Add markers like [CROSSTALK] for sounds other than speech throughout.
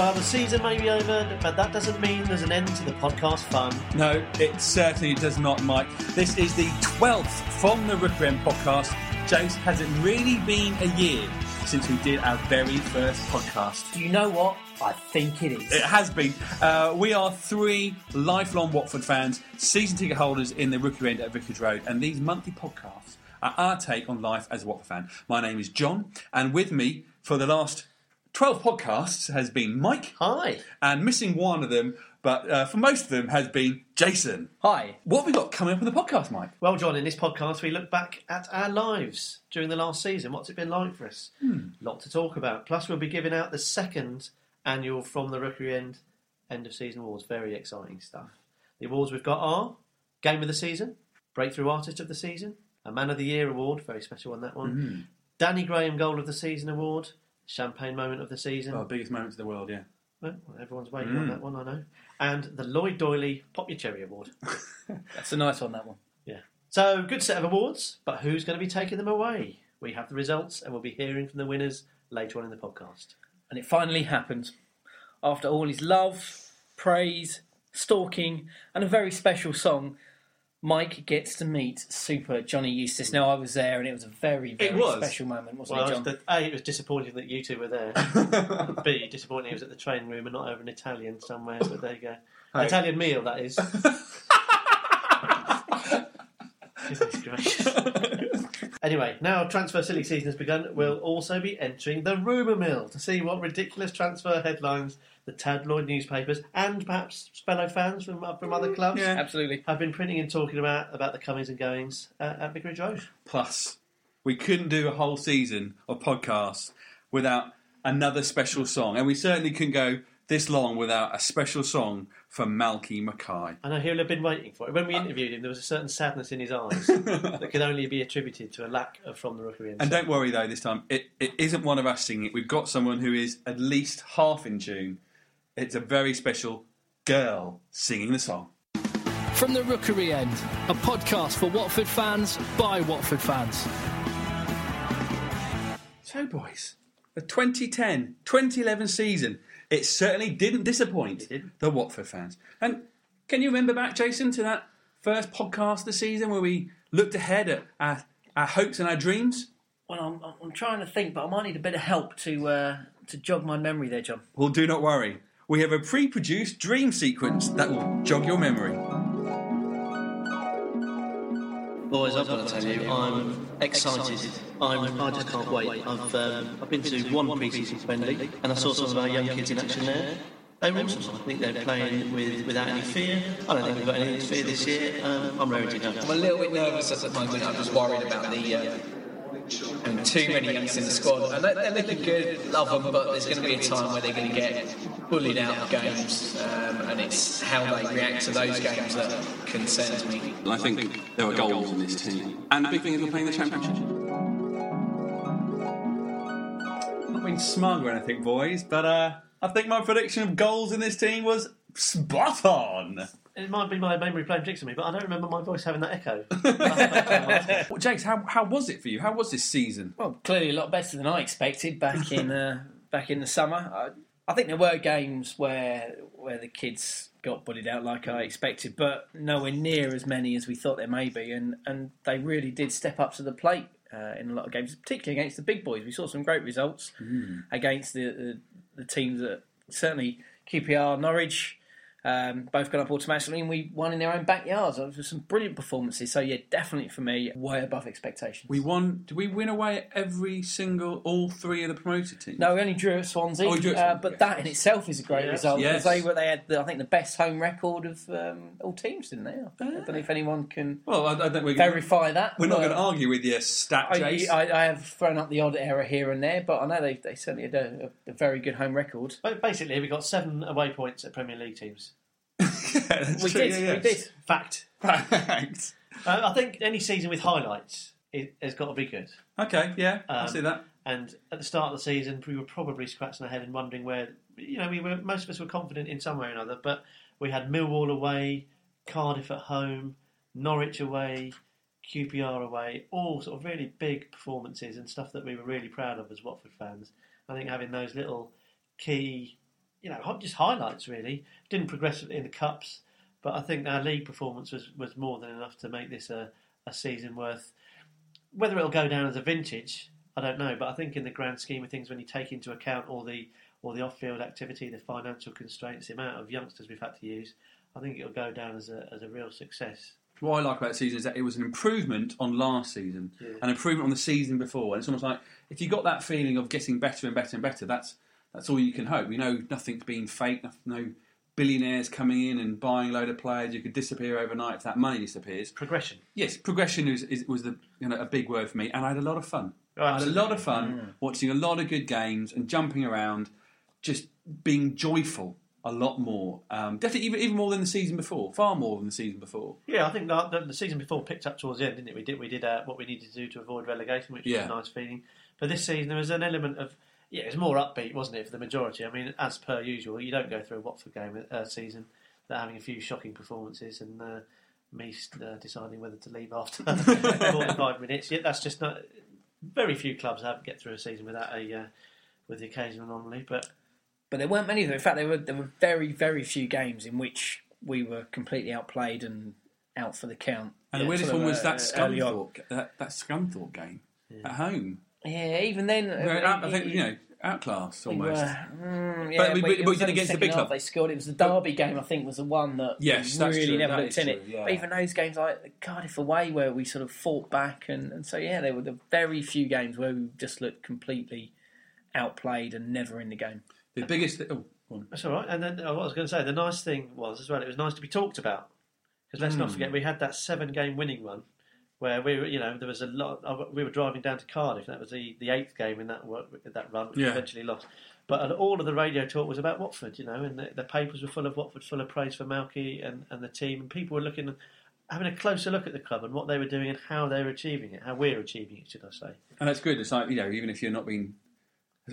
Well, the season may be over, but that doesn't mean there's an end to the podcast fun. No, it certainly does not, Mike. This is the 12th from the Rookery End podcast. Jace, has it really been a year since we did our very first podcast? Do you know what? I think it is. It has been. Uh, we are three lifelong Watford fans, season ticket holders in the Rookery End at Vicarage Road, and these monthly podcasts are our take on life as a Watford fan. My name is John, and with me for the last 12 podcasts has been Mike, Hi. and missing one of them, but uh, for most of them has been Jason. Hi. What have we got coming up in the podcast, Mike? Well, John, in this podcast, we look back at our lives during the last season. What's it been like for us? Hmm. lot to talk about. Plus, we'll be giving out the second annual From the Rookery End end of season awards. Very exciting stuff. The awards we've got are Game of the Season, Breakthrough Artist of the Season, a Man of the Year award, very special on that one, Mm-hmm. Danny Graham Goal of the Season award, Champagne Moment of the Season. Oh, biggest moment of the world, yeah. Well, everyone's waiting on Mm. that one, I know. And the Lloyd Doyley Pop Your Cherry Award. [LAUGHS] That's a nice one, that one. Yeah. So, good set of awards, but who's going to be taking them away? We have the results, and we'll be hearing from the winners later on in the podcast. And it finally happened. After all his love, praise, stalking, and a very special song, Mike gets to meet Super Johnny Eustace. Now, I was there, and it was a very, very was. special moment, wasn't Well, it, it John? was the, A, it was disappointing that you two were there. [LAUGHS] B, disappointing it was at the training room and not over an Italian somewhere, but there you go. [LAUGHS] Hey. Italian meal, that is. [LAUGHS] Goodness gracious. Anyway, now transfer silly season has begun. We'll also be entering the rumour mill to see what ridiculous transfer headlines the tabloid newspapers and perhaps fellow fans from from other clubs Yeah. Absolutely. have been printing and talking about about the comings and goings uh, at Vicarage Road. Plus, we couldn't do a whole season of podcasts without another special song, and we certainly couldn't go this long without a special song from Malky Mackay. I know he'll have been waiting for it. When we uh, interviewed him, there was a certain sadness in his eyes [LAUGHS] that could only be attributed to a lack of from the rookery. End. And don't worry though, this time it, it isn't one of us singing it. We've got someone who is at least half in tune. It's a very special girl singing the song. From the Rookery End, a podcast for Watford fans by Watford fans. So, boys, the 2010 2011 season, it certainly didn't disappoint It didn't. the Watford fans. And can you remember back, Jason, to that first podcast of the season where we looked ahead at our, our hopes and our dreams? Well, I'm, I'm trying to think, but I might need a bit of help to uh, to jog my memory there, John. Well, do not worry. We have a pre produced dream sequence that will jog your memory. Boys, I've got to tell you, I'm excited. I'm, I just can't wait. I've, um, I've been to one pre-season friendly, and I saw some of our young kids in action there. They were awesome. I think they're playing with without any fear. I don't think we've got any fear this year. Um, I'm ready to go. I'm a little bit nervous at the moment. I'm just worried about the uh, having too many youngsters in the squad. And they're, they're looking good, love them, but there's going to be a time where they're going to get bullied out of games, um, and it's how they react to those games that concerns me. I think there are goals in this team. And the big thing is we're playing the championship. Not being smug or anything, boys, but uh, I think my prediction of goals in this team was spot on. It might be my memory playing tricks on me, but I don't remember my voice having that echo. [LAUGHS] Well, James, how, how was it for you? How was this season? Well, clearly a lot better than I expected back in uh, back in the summer. I, I think there were games where where the kids got bullied out like I expected, but nowhere near as many as we thought there may be, and, and they really did step up to the plate uh, in a lot of games, particularly against the big boys. We saw some great results against the, the the teams that certainly QPR, Norwich. Um, both got up automatically, and we won in their own backyards. It was some brilliant performances. So yeah, definitely for me, way above expectations. We won. Did we win away every single, all three of the promoted teams? No, we only drew at Swansea. Oh, drew at uh, but yes. that in itself is a great Yes. result Yes. because they were they had the, I think the best home record of um, all teams, didn't they? I don't know if anyone can Well, I, I don't. We're, gonna, verify that. we're not going to argue with your stat, I, I, I have thrown up the odd error here and there, but I know they, they certainly had a, a, a very good home record. But basically, we got seven away points at Premier League teams. [LAUGHS] Yeah, We true, did, yeah, yeah. we did. Fact. Thanks. Uh, I think any season with highlights it, has got to be good. Okay, yeah, I Um, see that. And at the start of the season, we were probably scratching our head and wondering where, you know, we were most of us were confident in some way or another. But we had Millwall away, Cardiff at home, Norwich away, QPR away, all sort of really big performances and stuff that we were really proud of as Watford fans. I think having those little key you know, just highlights really. Didn't progress in the cups, but I think our league performance was, was more than enough to make this a, a season worth. Whether it'll go down as a vintage, I don't know. But I think in the grand scheme of things, when you take into account all the all the off-field activity, the financial constraints, the amount of youngsters we've had to use, I think it'll go down as a as a real success. What I like about the season is that it was an improvement on last season, an improvement on the season before, and it's almost like if you got that feeling of getting better and better and better, that's that's all you can hope. We know nothing's been fake, no- billionaires coming in and buying a load of players. You could disappear overnight if that money disappears. Progression. Yes, progression is, is, was the you know a big word for me, and I had a lot of fun. Oh, I had a lot of fun watching a lot of good games and jumping around, just being joyful a lot more. Um, definitely, even, even more than the season before, far more than the season before. Yeah, I think the, the, the season before picked up towards the end, didn't it? We did we did uh, what we needed to do to avoid relegation, which Yeah. was a nice feeling. But this season there was an element of yeah, it was more upbeat, wasn't it, for the majority? I mean, as per usual, you don't go through a Watford game uh, season without having a few shocking performances and uh, me uh, deciding whether to leave after [LAUGHS] 45 minutes. Yeah, that's just not. Very few clubs have get through a season without a uh, with the occasional anomaly, but But there weren't many of them. In fact, there were there were very very few games in which we were completely outplayed and out for the count. And the weirdest one was that early. Scunthorpe, that, that Scunthorpe game at home. Yeah, even then, Where uh, out, I think it- you know outclassed we almost. were- mm, yeah, But we- but we- we did against the big club. They scored. It was the Derby game, I think, was the one that Yes, we really true, never that looked in true, it. yeah. But even those games like Cardiff away, where we sort of fought back, and, and so yeah, there were the very few games where we just looked completely outplayed and never in the game. The biggest. Th- oh, go on. That's all right. And then uh, what I was going to say, the nice thing was as well, it was nice to be talked about. Because let's Hmm. not forget, we had that seven-game winning run where we were, you know, there was a lot. We were driving down to Cardiff. And that was the, the eighth game in that work, that run, which we Yeah. eventually lost. But all of the radio talk was about Watford, you know, and the, the papers were full of Watford, full of praise for Malky and, and the team, and people were looking, having a closer look at the club and what they were doing and how they were achieving it, how we're achieving it, should I say? And that's good. It's like you know, even if you're not being,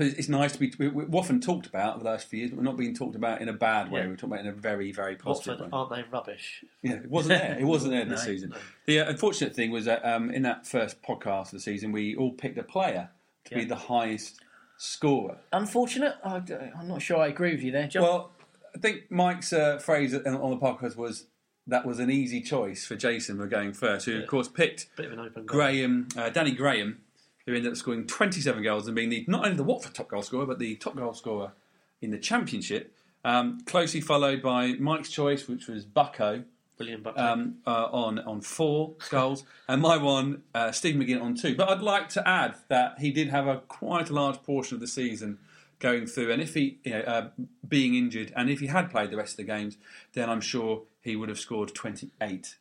it's it's nice to be. We, we've often talked about the last few years, but we're not being talked about in a bad way. Yeah. We're talking about in a very, very positive Watford, way. aren't they rubbish? Yeah, it wasn't there. It wasn't there this [LAUGHS] No. season. The uh, unfortunate thing was that um, in that first podcast of the season, we all picked a player to be the highest scorer. Unfortunate. I, I'm not sure I agree with you there, John. Well, I think Mike's uh, phrase on the podcast was that was an easy choice for Jason. We're going first, who of course picked Bit of an open. Graham, uh, Danny Graham, who ended up scoring 27 goals and being the, not only the Watford top goal scorer, but the top goal scorer in the Championship. Um, closely followed by Mike's choice, which was Bucko William Buckley. um, uh, on on four goals, [LAUGHS] and my one, uh, Steve McGinn, on two. But I'd like to add that he did have a quite a large portion of the season going through, and if he, you know, uh, being injured, and if he had played the rest of the games, then I'm sure he would have scored 28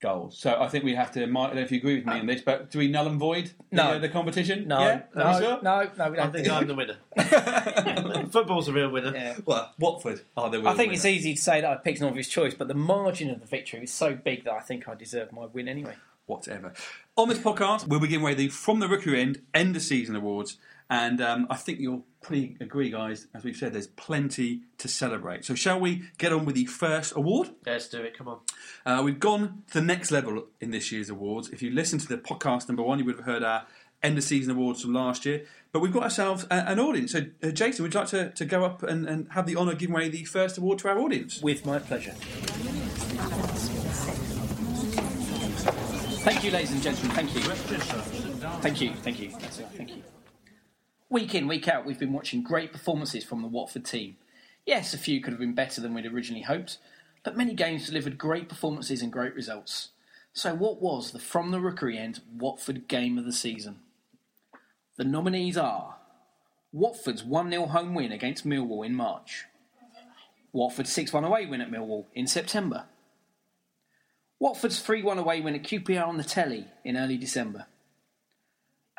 goals. So I think we have to. Mike, I don't know if you agree with me on this, but do we null and void the, No. uh, the competition? no, yeah? no, Are you sure? no, no, we I don't think I'm the winner. [LAUGHS] [LAUGHS] Football's a real winner. Yeah. Well, Watford are the. I think real it's winner. easy to say that I picked an obvious choice, but the margin of the victory was so big that I think I deserve my win anyway. whatever. On this podcast, we'll be giving away the From the Rookery End End of Season Awards. And um, I think you'll pretty agree, guys, as we've said, there's plenty to celebrate. So, shall we get on with the first award? Let's do it. Come on. Uh, we've gone to the next level in this year's awards. If you listen to the podcast number one, you would have heard our end of season awards from last year. But we've got ourselves a, an audience. So, uh, Jason, would you like to, to go up and, and have the honour of giving away the first award to our audience? With my pleasure. Thank you, ladies and gentlemen. Thank you. Thank you. Thank you. That's it. Thank you. Week in, week out, we've been watching great performances from the Watford team. Yes, a few could have been better than we'd originally hoped, but many games delivered great performances and great results. So, what was the From the Rookery End Watford game of the season? The nominees are Watford's 1 0 home win against Millwall in March, Watford's 6 1 away win at Millwall in September, Watford's 3 1 away win at QPR on the telly in early December,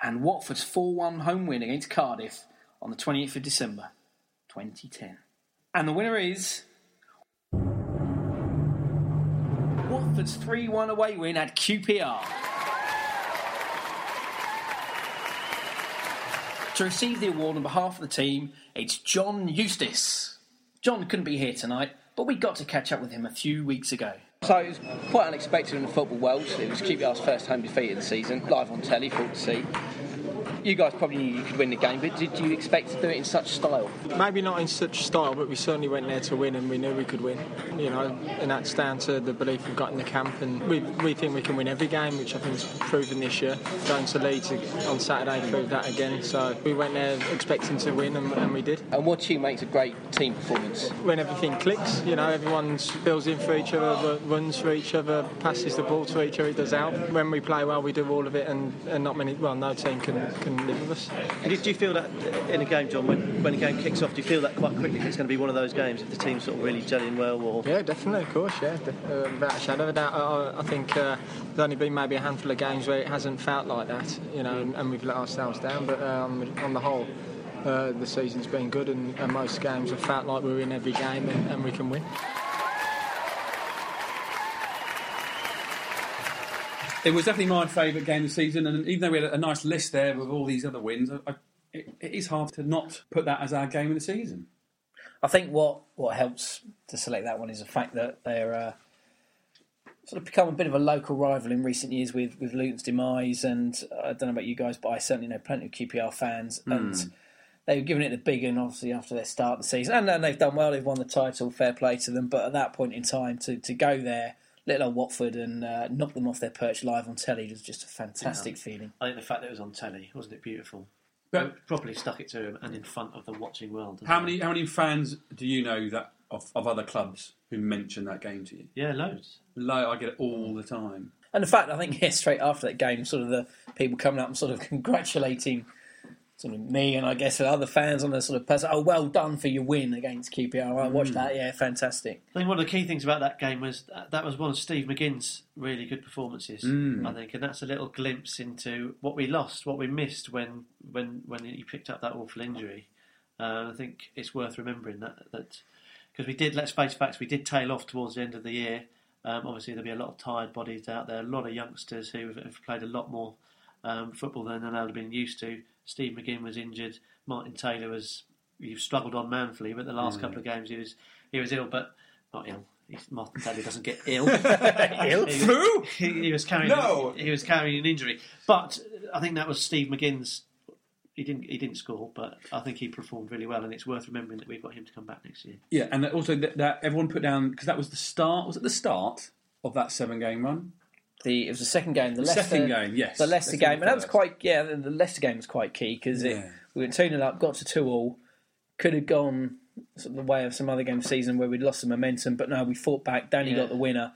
and Watford's 4 1 home win against Cardiff on the 28th of December 2010. And the winner is. Watford's 3 1 away win at QPR. To receive the award on behalf of the team, it's John Eustace. John couldn't be here tonight, but we got to catch up with him a few weeks ago. So it was quite unexpected in the football world. It was QPR's first home defeat of the season, live on telly, for all to see. You guys probably knew you could win the game, but did you expect to do it in such style? Maybe not in such style, but we certainly went there to win, and we knew we could win. You know, and that's down to the belief we've got in the camp, and we, we think we can win every game, which I think is proven this year. Going to Leeds on Saturday proved that again. So we went there expecting to win, and, and we did. And what to you makes a great team performance? When everything clicks, you know, everyone fills in for each other, runs for each other, passes the ball to each other, it does out. When we play well, we do all of it, and, and not many, well, no team can, can live with us. And did you feel that in a game, John, when, when a game kicks off, do you feel that quite quickly it's going to be one of those games if the team's sort of really gelling well? Or Yeah, definitely, of course, yeah. Uh, without a shadow of a doubt, I, I think uh, there's only been maybe a handful of games where it hasn't felt like that, you know, and, and we've let ourselves down. But um, on the whole, uh, the season's been good, and, and most games have felt like we're in every game and, and we can win. It was definitely my favourite game of the season, and even though we had a nice list there with all these other wins, I, it, it is hard to not put that as our game of the season. I think what, what helps to select that one is the fact that they're uh, sort of become a bit of a local rival in recent years with, with Luton's demise. And I don't know about you guys, but I certainly know plenty of QPR fans. And they were giving it the big one, obviously, after their start of the season. And, and they've done well, they've won the title, fair play to them. But at that point in time, to, to go there, little old Watford, and uh, knock them off their perch live on telly was just a fantastic Yeah. feeling. I think the fact that it was on telly wasn't it beautiful? But- They properly stuck it to him and in front of the watching world. How well. many how many fans do you know that of, of other clubs who mention that game to you? Yeah, loads. Lo, I get it all the time. And the fact, I think, [LAUGHS] yeah, straight after that game, sort of the people coming up and sort of [LAUGHS] congratulating sort of me and I guess other fans on the sort of person, oh, well done for your win against QPR. I watched that, yeah, fantastic. I think one of the key things about that game was that, that was one of Steve McGinn's really good performances. Mm. I think, and that's a little glimpse into what we lost, what we missed when when when he picked up that awful injury. Uh, I think it's worth remembering that that because we did. Let's face facts, we did tail off towards the end of the year. Um, obviously, there'll be a lot of tired bodies out there, a lot of youngsters who have, have played a lot more um, football than they've been used to. Steve McGinn was injured. Martin Taylor was he struggled on manfully, but the last mm. couple of games he was he was ill, but not ill. He's, Martin Taylor doesn't get [LAUGHS] ill. Ill? He- Flu? He, he was carrying. No. he was carrying an injury, but I think that was Steve McGinn's. He didn't. He didn't score, but I think he performed really well, and it's worth remembering that we've got him to come back next year. Yeah, and also that, that everyone put down because that was the start. Was it the start of that seven game run? The, it was the second game, the, The Leicester second game, yes. the Leicester Leicester game, and that was quite yeah. The, the Leicester game was quite key because Yeah. we went two 0 up, got to two all, could have gone sort of the way of some other game season where we'd lost the momentum, but no, we fought back. Danny Yeah. got the winner,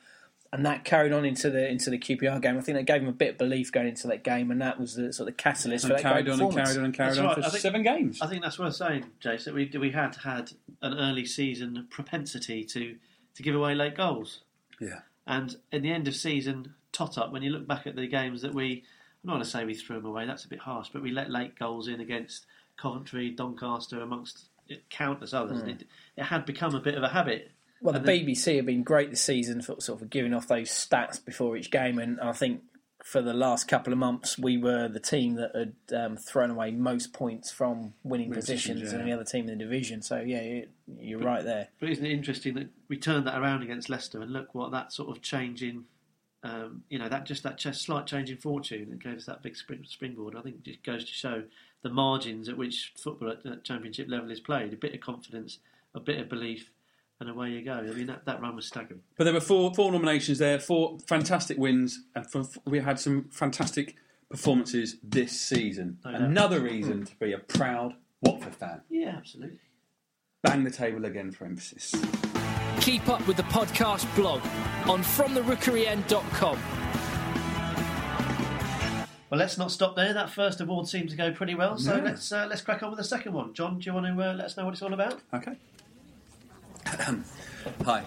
and that carried on into the into the QPR game. I think that gave him a bit of belief going into that game, and that was the sort of catalyst for And that carried great on and carried on and carried That's on right, for think- seven games. I think that's worth saying, Jace, that we we had had an early season propensity to to give away late goals. Yeah. And in the end of season tot up, when you look back at the games that we, I'm not going to say we threw them away, that's a bit harsh, but we let late goals in against Coventry, Doncaster, amongst countless others. It, it had become a bit of a habit. Well, the then- BBC have been great this season for sort of giving off those stats before each game, and I think for the last couple of months we were the team that had um, thrown away most points from winning positions positions, than yeah. any other team in the division. So yeah, you- you're right there. But isn't it interesting that we turned that around against Leicester and look what that sort of change in, um, you know, that just that just slight change in fortune that gave us that big spring, springboard. I think it just goes to show the margins at which football at, at championship level is played. A bit of confidence, a bit of belief, and away you go. I mean, that, that run was staggering. But there were four four nominations there, four fantastic wins, and for, we had some fantastic performances this season. No. Another reason to be a proud Watford fan. Yeah, absolutely. Bang the table again for emphasis. Keep up with the podcast blog on fromtherookeryend.com. Well, let's not stop there. That first award seems to go pretty well, so Yeah. let's uh, let's crack on with the second one. John, do you want to uh, let us know what it's all about? Okay. [CLEARS THROAT] Hi.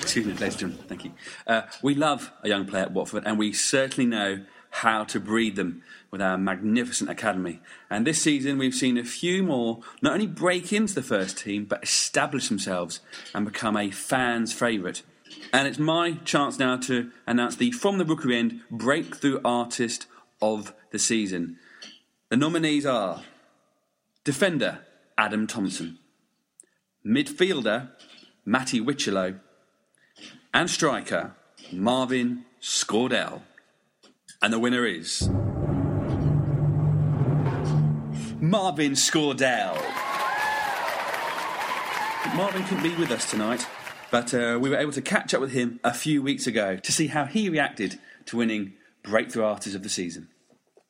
Excuse me, ladies and gentlemen. Thank you. Uh, we love a young player at Watford, and we certainly know how to breed them with our magnificent academy. And this season, we've seen a few more not only break into the first team, but establish themselves and become a fan's favourite. And it's my chance now to announce the From the Rookery End Breakthrough Artist of the Season. The nominees are Defender Adam Thompson. Midfielder Matty Whichelo. And striker Marvin Sordell. And the winner is Marvin Sordell. Marvin couldn't be with us tonight, but uh, we were able to catch up with him a few weeks ago to see how he reacted to winning Breakthrough Artist of the Season.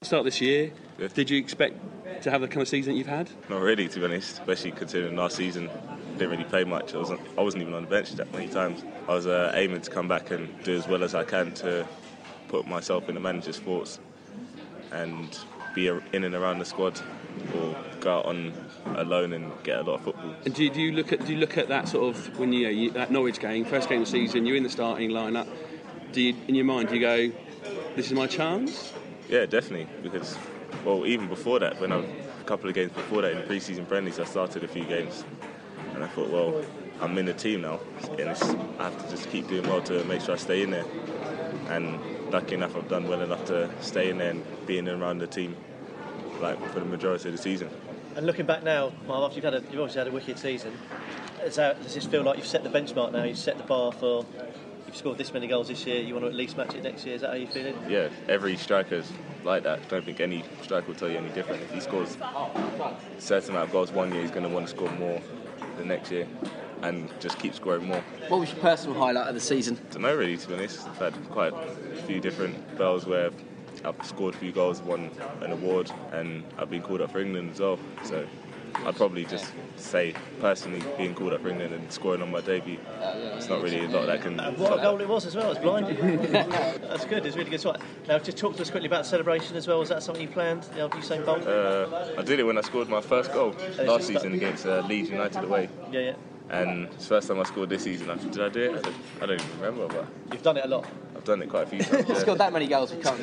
Start this year, did you expect to have the kind of season that you've had? Not really, to be honest. Especially considering last season didn't really play much. I wasn't. I wasn't even on the bench that many times. I was uh, aiming to come back and do as well as I can to put myself in the manager's thoughts and be in and around the squad, or go out on alone and get a lot of football. And do you, do you look at do you look at that sort of when you, you that Norwich game, first game of the season, you're in the starting lineup? Do you in your mind do you go, this is my chance? Yeah, definitely. Because, well, even before that, when I a couple of games before that in the pre-season friendlies, I started a few games, and I thought, well, I'm in the team now, and it's, I have to just keep doing well to make sure I stay in there. And lucky enough, I've done well enough to stay in there and be in and around the team, like for the majority of the season. And looking back now, Marv, after you've had a, you've obviously had a wicked season. Is that, does this feel like you've set the benchmark now? You've set the bar for. You've scored this many goals this year. You want to at least match it next year. Is that how you're feeling? Yeah, every striker's like that. I don't think any striker will tell you any different. If he scores a certain amount of goals one year, he's going to want to score more the next year, and just keep scoring more. What was your personal highlight of the season? don't know really to be honest. I've had quite a few different spells where I've scored a few goals, won an award, and I've been called up for England as well. So I'd probably just say personally being called up for England and scoring on my debut. It's not really a lot that can. And what a goal that. it was as well. It's blinding. [LAUGHS] That's good. It's really good. So, now, just talk to us quickly about the celebration as well. Was that something you planned? The Usain Bolt? Uh, I did it when I scored my first goal last season against uh, Leeds United away. Yeah, yeah. And it's the first time I scored this season. I- Did I do it? I don't, I don't even remember, but You've done it a lot. I've done it quite a few [LAUGHS] times. You yeah. scored that many goals, we can't.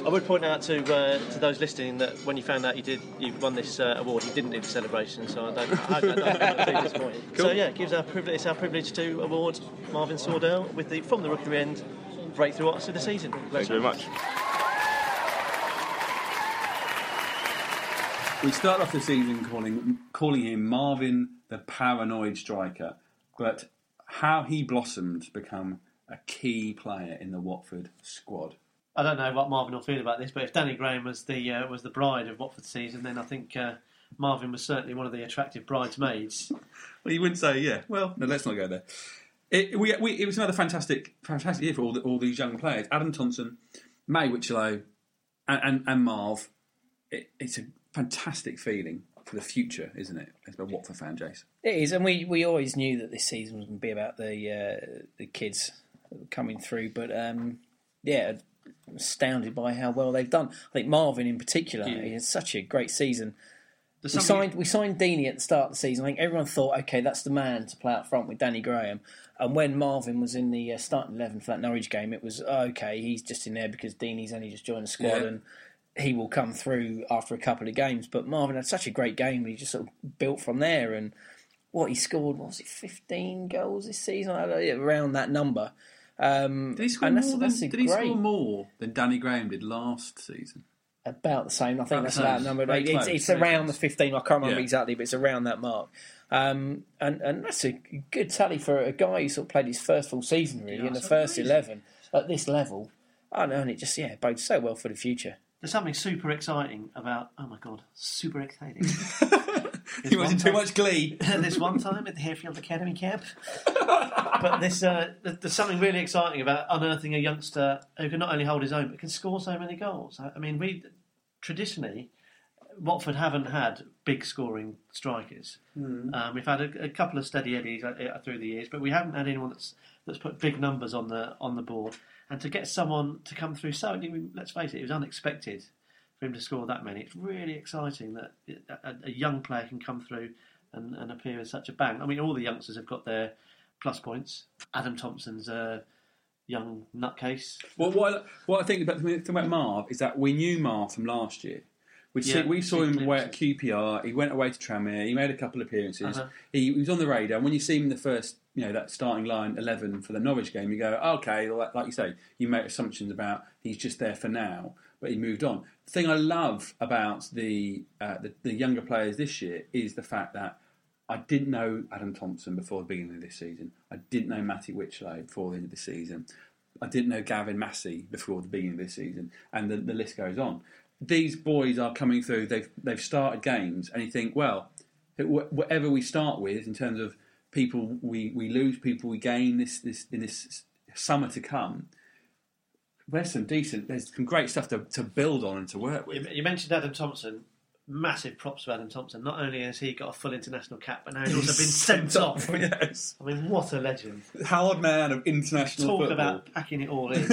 [LAUGHS] I would point out to uh, to those listening that when you found out you did you won this uh, award, you didn't do the celebration. So I don't. I, I don't I'm too disappointed. [LAUGHS] So yeah, it gives our privilege. It's our privilege to award Marvin Sordell with the from the rookery end breakthrough artist of the season. Thank you very much. We start off the season calling calling him Marvin the Paranoid Striker, but how he blossomed to become a key player in the Watford squad. I don't know what Marvin will feel about this, but if Danny Graham was the uh, was the bride of Watford season, then I think uh, Marvin was certainly one of the attractive bridesmaids. [LAUGHS] Well, you wouldn't say, yeah. Well, no, let's not go there. It, we, we, it was another fantastic, fantastic year for all, the, all these young players. Adam Thompson, May Whichelo, and, and, and Marv. It, it's a fantastic feeling for the future, isn't it? As a Watford fan, Jace. It is, and we, we always knew that this season was going to be about the uh, the kids coming through. But um, yeah, I'm astounded by how well they've done. I think Marvin in particular, he had such a great season. We something- signed we signed Deeney at the start of the season. I think everyone thought, okay, that's the man to play out front with Danny Graham. And when Marvin was in the uh, starting eleven for that Norwich game, it was okay. He's just in there because Deeney's only just joined the squad, Yeah. and he will come through after a couple of games. But Marvin had such a great game; he just sort of built from there. And what he scored what was it, fifteen goals this season? I don't know, around that number. Um, Did he score, more, than, did he great, score more than Danny Graham did last season? about the same. I think About that's about number. It's, close, it's around close. the fifteen. I can't remember Yeah. exactly, but it's around that mark. Um, and and that's a good tally for a guy who sort of played his first full season really Yeah, in the first amazing. eleven at this level. I know, and it just yeah bodes so well for the future. There's something super exciting about. Oh my god, super exciting! He was in too much glee. [LAUGHS] this one time at the Harefield Academy camp. [LAUGHS] but this, uh, th- there's something really exciting about unearthing a youngster who can not only hold his own but can score so many goals. I, I mean, we traditionally Watford haven't had big scoring strikers. Hmm. Um, we've had a, a couple of steady eddies uh, uh, through the years, but we haven't had anyone that's that's put big numbers on the on the board. And to get someone to come through so, I mean, let's face it, it was unexpected for him to score that many. It's really exciting that a, a young player can come through and, and appear as such a bang. I mean, all the youngsters have got their plus points. Adam Thompson's a young nutcase. Well, what I, what I think about, the thing about Marv is that we knew Marv from last year. Yeah, see, we saw him away at QPR. He went away to Tranmere. He made a couple of appearances. Uh-huh. He, he was on the radar. And when you see him in the first, you know, that starting line eleven for the Norwich game, you go, okay, like, you say, you make assumptions about he's just there for now, but he moved on. The thing I love about the, uh, the the younger players this year is the fact that I didn't know Adam Thompson before the beginning of this season. I didn't know Matty Whichelo before the end of the season. I didn't know Gavin Massey before the beginning of this season, and the, the list goes on. these boys are coming through. They've they've started games, and you think, well, whatever we start with in terms of people we, we lose, people we gain this this in this summer to come. There's some decent, there's some great stuff to, to build on and to work with. You, you mentioned Adam Thompson. Massive props to Adam Thompson. Not only has he got a full international cap, but now he's also been [LAUGHS] sent off. yes. I mean, what a legend. Howard man of international Talk football. about packing it all in.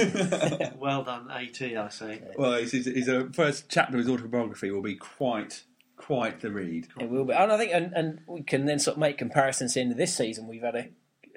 [LAUGHS] well done, AT, I say. Well, his, his, his uh, first chapter of his autobiography will be quite quite the read. It will be, and I think, and, and we can then sort of make comparisons to the end of this season. We've had a,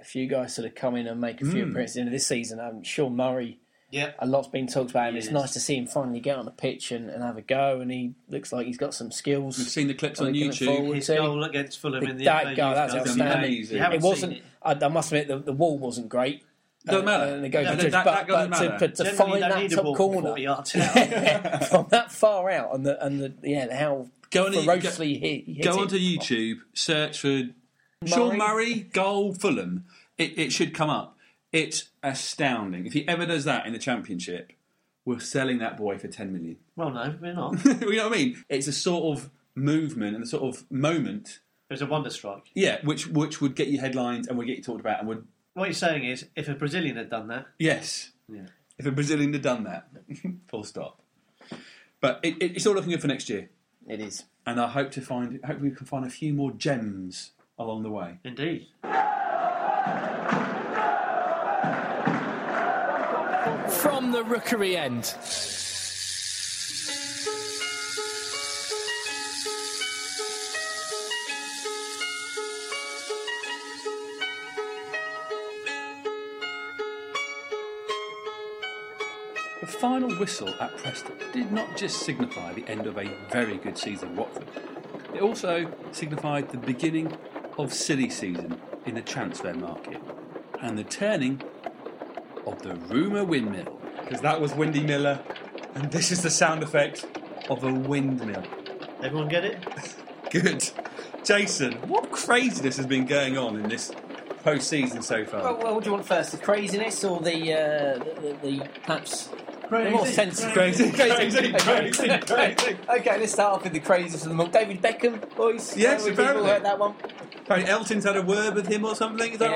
a few guys sort of come in and make a few Mm. appearances at the end of this season. Um, Sean Murray, Yeah. a lot's been talked about him. It's nice to see him finally get on the pitch and, and have a go, and he looks like he's got some skills. We've seen the clips on we YouTube. His to. goal against Fulham in the that FA goal, that's Cup outstanding. You It wasn't. it. I, I must admit, the, the wall wasn't great. Doesn't matter. And the goal No, that- that- but, that but doesn't to, but to find that top corner 40 [LAUGHS] from that far out, and the and the yeah, how Go on, ferociously go, hit, hit go it. onto YouTube, search for Sean Murray goal Fulham. It, it should come up. It's astounding. If he ever does that in the Championship, we're selling that boy for ten million. Well, no, we're not. [LAUGHS] you know what I mean? It's a sort of movement and a sort of moment, It was a wonder strike. yeah, which which would get you headlines and would get you talked about and would What you're saying is, if a Brazilian had done that, yes, Yeah. if a Brazilian had done that, [LAUGHS] full stop. But it, it, it's all looking good for next year, It is. and I hope to find hope we can find a few more gems along the way. indeed. From the rookery end. Final whistle at Preston did not just signify the end of a very good season at Watford, it also signified the beginning of silly season in the transfer market and the turning of the rumour windmill. Because that was Windy Miller, and this is the sound effect of a windmill. Everyone get it? [LAUGHS] Good. Jason, what craziness has been going on in this post season so far? Well, well, what do you want first, the craziness or the uh, the, the, the perhaps the more sensible? Crazy, crazy, crazy, crazy. okay, let's start off with the craziest of them all. David Beckham, boys. Yes, Uh, we've all apparently. heard that one. Apparently Elton's had a word with him or something, is that right?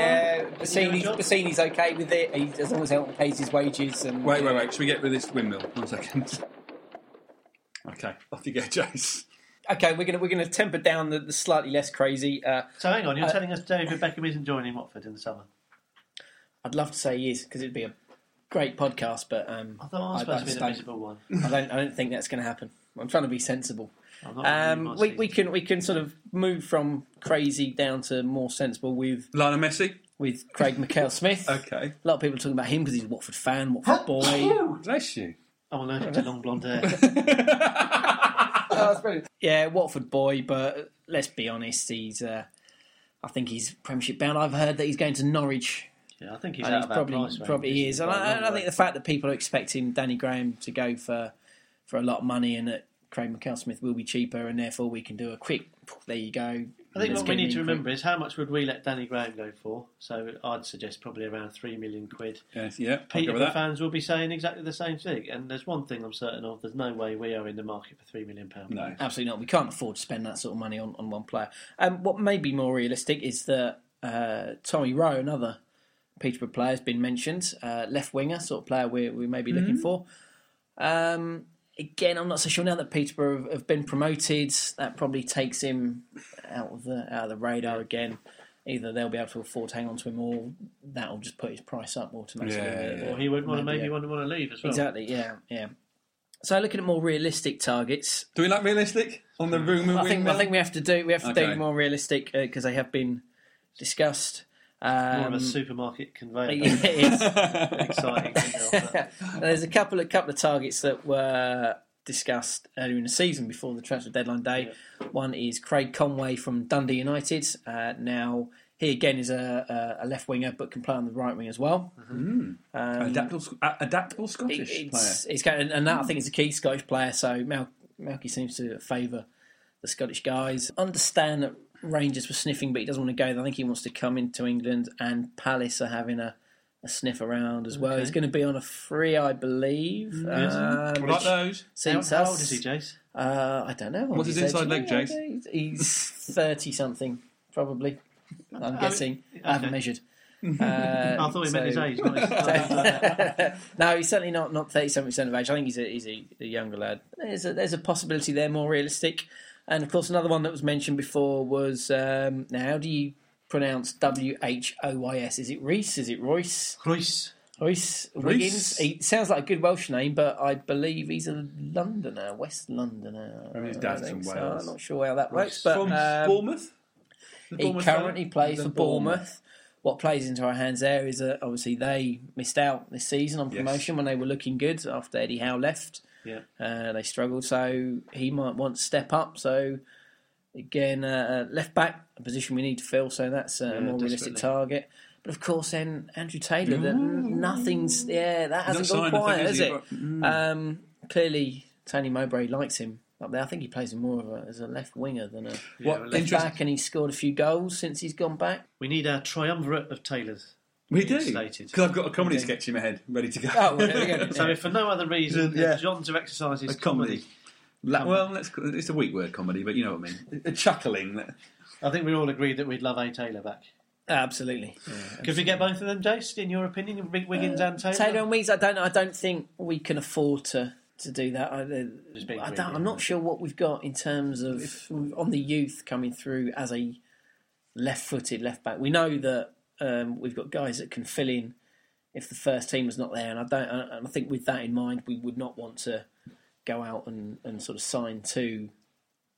Yeah, Bassini's, Bassini's okay with it. He, as long as Elton pays his wages. And Wait, wait, wait. Should we get rid of this windmill? One second. Okay, off you go, Jace. Okay, we're gonna we're gonna temper down the, the slightly less crazy. Uh, So hang on, you're Uh, telling us David Beckham isn't joining Watford in the summer? I'd love to say he is because it'd be a great podcast, but um, I thought I was I- supposed I to be the don't- miserable one. I don't I don't think that's going to happen. I'm trying to be sensible. Um, we, we can we can sort of move from crazy down to more sensible with Lionel Messi. with Craig Mackail-Smith. Okay. A lot of people are talking about him because he's a Watford fan, Watford boy. Bless you. I'm allergic to long blonde hair. [LAUGHS] [LAUGHS] yeah, Watford boy, but let's be honest, he's. Uh, I think he's Premiership bound. I've heard that he's going to Norwich. Yeah, I think he's and out of our probably price range, probably isn't is, and By a I, long and I think the fact that people are expecting Danny Graham to go for for a lot of money and that Craig Mackail-Smith will be cheaper, and therefore we can do a quick. There you go. I think Let's what we need to in remember is how much would we let Danny Graham go for? So I'd suggest probably around three million quid. Yes, yeah, I'll Peterborough fans will be saying exactly the same thing. And there's one thing I'm certain of: there's no way we are in the market for three million pounds. No. Absolutely not. We can't afford to spend that sort of money on, on one player. Um, what may be more realistic is that uh, Tommy Rowe, another Peterborough player, has been mentioned. Uh, left winger, sort of player we, we may be looking Mhm. for. Um, again, I'm not so sure now that Peterborough have, have been promoted. That probably takes him out of the out of the radar again. Either they'll be able to afford to hang on to him, or that'll just put his price up automatically. Yeah, Or he wouldn't want to Maybe, maybe yeah. want to want to leave as well. Exactly. Yeah. Yeah. So looking at more realistic targets, Do we like realistic on the rumour I think. I think we have to do we have to Okay. do more realistic because they have been discussed. Um, More of a supermarket conveyor. it is. [LAUGHS] Exciting. [LAUGHS] There's a couple of couple of targets that were discussed earlier in the season before the transfer deadline day. One is Craig Conway from Dundee United. Uh, now he again is a, a, a left winger but can play on the right wing as well. Mm. Um, adaptable, adaptable Scottish it's, player. It's kind of, and that I think is a key Scottish player. So Mal, Malky seems to favour the Scottish guys. Understand that Rangers were sniffing, but he doesn't want to go. there. I think he wants to come into England, and Palace are having a, a sniff around as well. Okay. He's going to be on a free, I believe. Yes. um, like those. How, how old is he, Jace? Uh, I don't know. What's his inside leg, Jace? He's- He's [LAUGHS] thirty something, probably. I'm guessing. I haven't measured. Uh, [LAUGHS] I thought he meant his age. Not his, [LAUGHS] no, he's certainly not not thirty seven percent of age. I think he's a he's a, a younger lad. There's a there's a possibility there, more realistic. And of course, another one that was mentioned before was um, now how do you pronounce W H O Y S? Is it Reese? Is it Royce? Royce. Rhoys Wiggins. He sounds like a good Welsh name, but I believe he's a Londoner, West Londoner. Maybe his I dad's think from so. Wales. I'm not sure how that works, but From um, Bournemouth? The he Bournemouth currently fella? plays The for Bournemouth. What plays into our hands there is that obviously they missed out this season on Yes. promotion when they were looking good after Eddie Howe left. Yeah. Uh, they struggled, so he might want to step up. So again, uh, left back, a position we need to fill. So that's uh, Yeah, a more realistic target. But of course, then Andrew Taylor, that nothing's yeah, that hasn't gone quiet, has it? But- mm. Um, clearly, Tony Mowbray likes him up there. I think he plays him more of a, as a left winger than a What left back, and he's scored a few goals since he's gone back. We need a triumvirate of Taylors. We do. Because I've got a comedy sketch in my head ready to go. Oh, well, go. [LAUGHS] So, if for no other reason, Yeah. yeah. John to exercise his a comedy. comedy. La- well, let's, it's a weak word, comedy, but you know what I mean. A chuckling. I think we all agreed that we'd love A Taylor back. Absolutely. Could we get both of them, Jace? In your opinion, Big Wiggins and uh, Taylor? Taylor and Weeks, I don't. I don't think we can afford to to do that. I, uh, Just I don't, I'm not sure what we've got in terms of on the youth coming through as a left-footed left back. We know that um, we've got guys that can fill in if the first team was not there, and I don't. And I think with that in mind, we would not want to go out and, and sort of sign two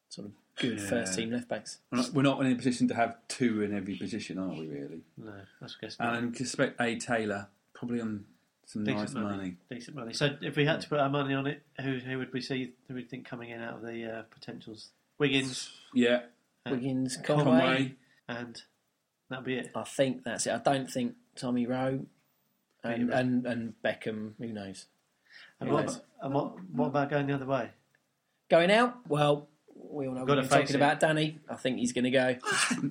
sort of good Yeah. first team left backs. We're not, in a position to have two in every position, are we, really? No, that's guess not. And expect A. Taylor, probably on some Decent nice money. Decent money. So, if we had to put our money on it, who who would we see? Who would we think coming in out of the uh, potentials? Wiggins Yeah. Wiggins, Conway. Conway. and that'd be it. I think that's it. I don't think Tommy Rowe and Peter. and, and Beckham. Who knows? And, Who what, knows? about, and what, what about going the other way? Going out? Well, we all know Gotta what we're talking it. about. Danny, I think he's going to go.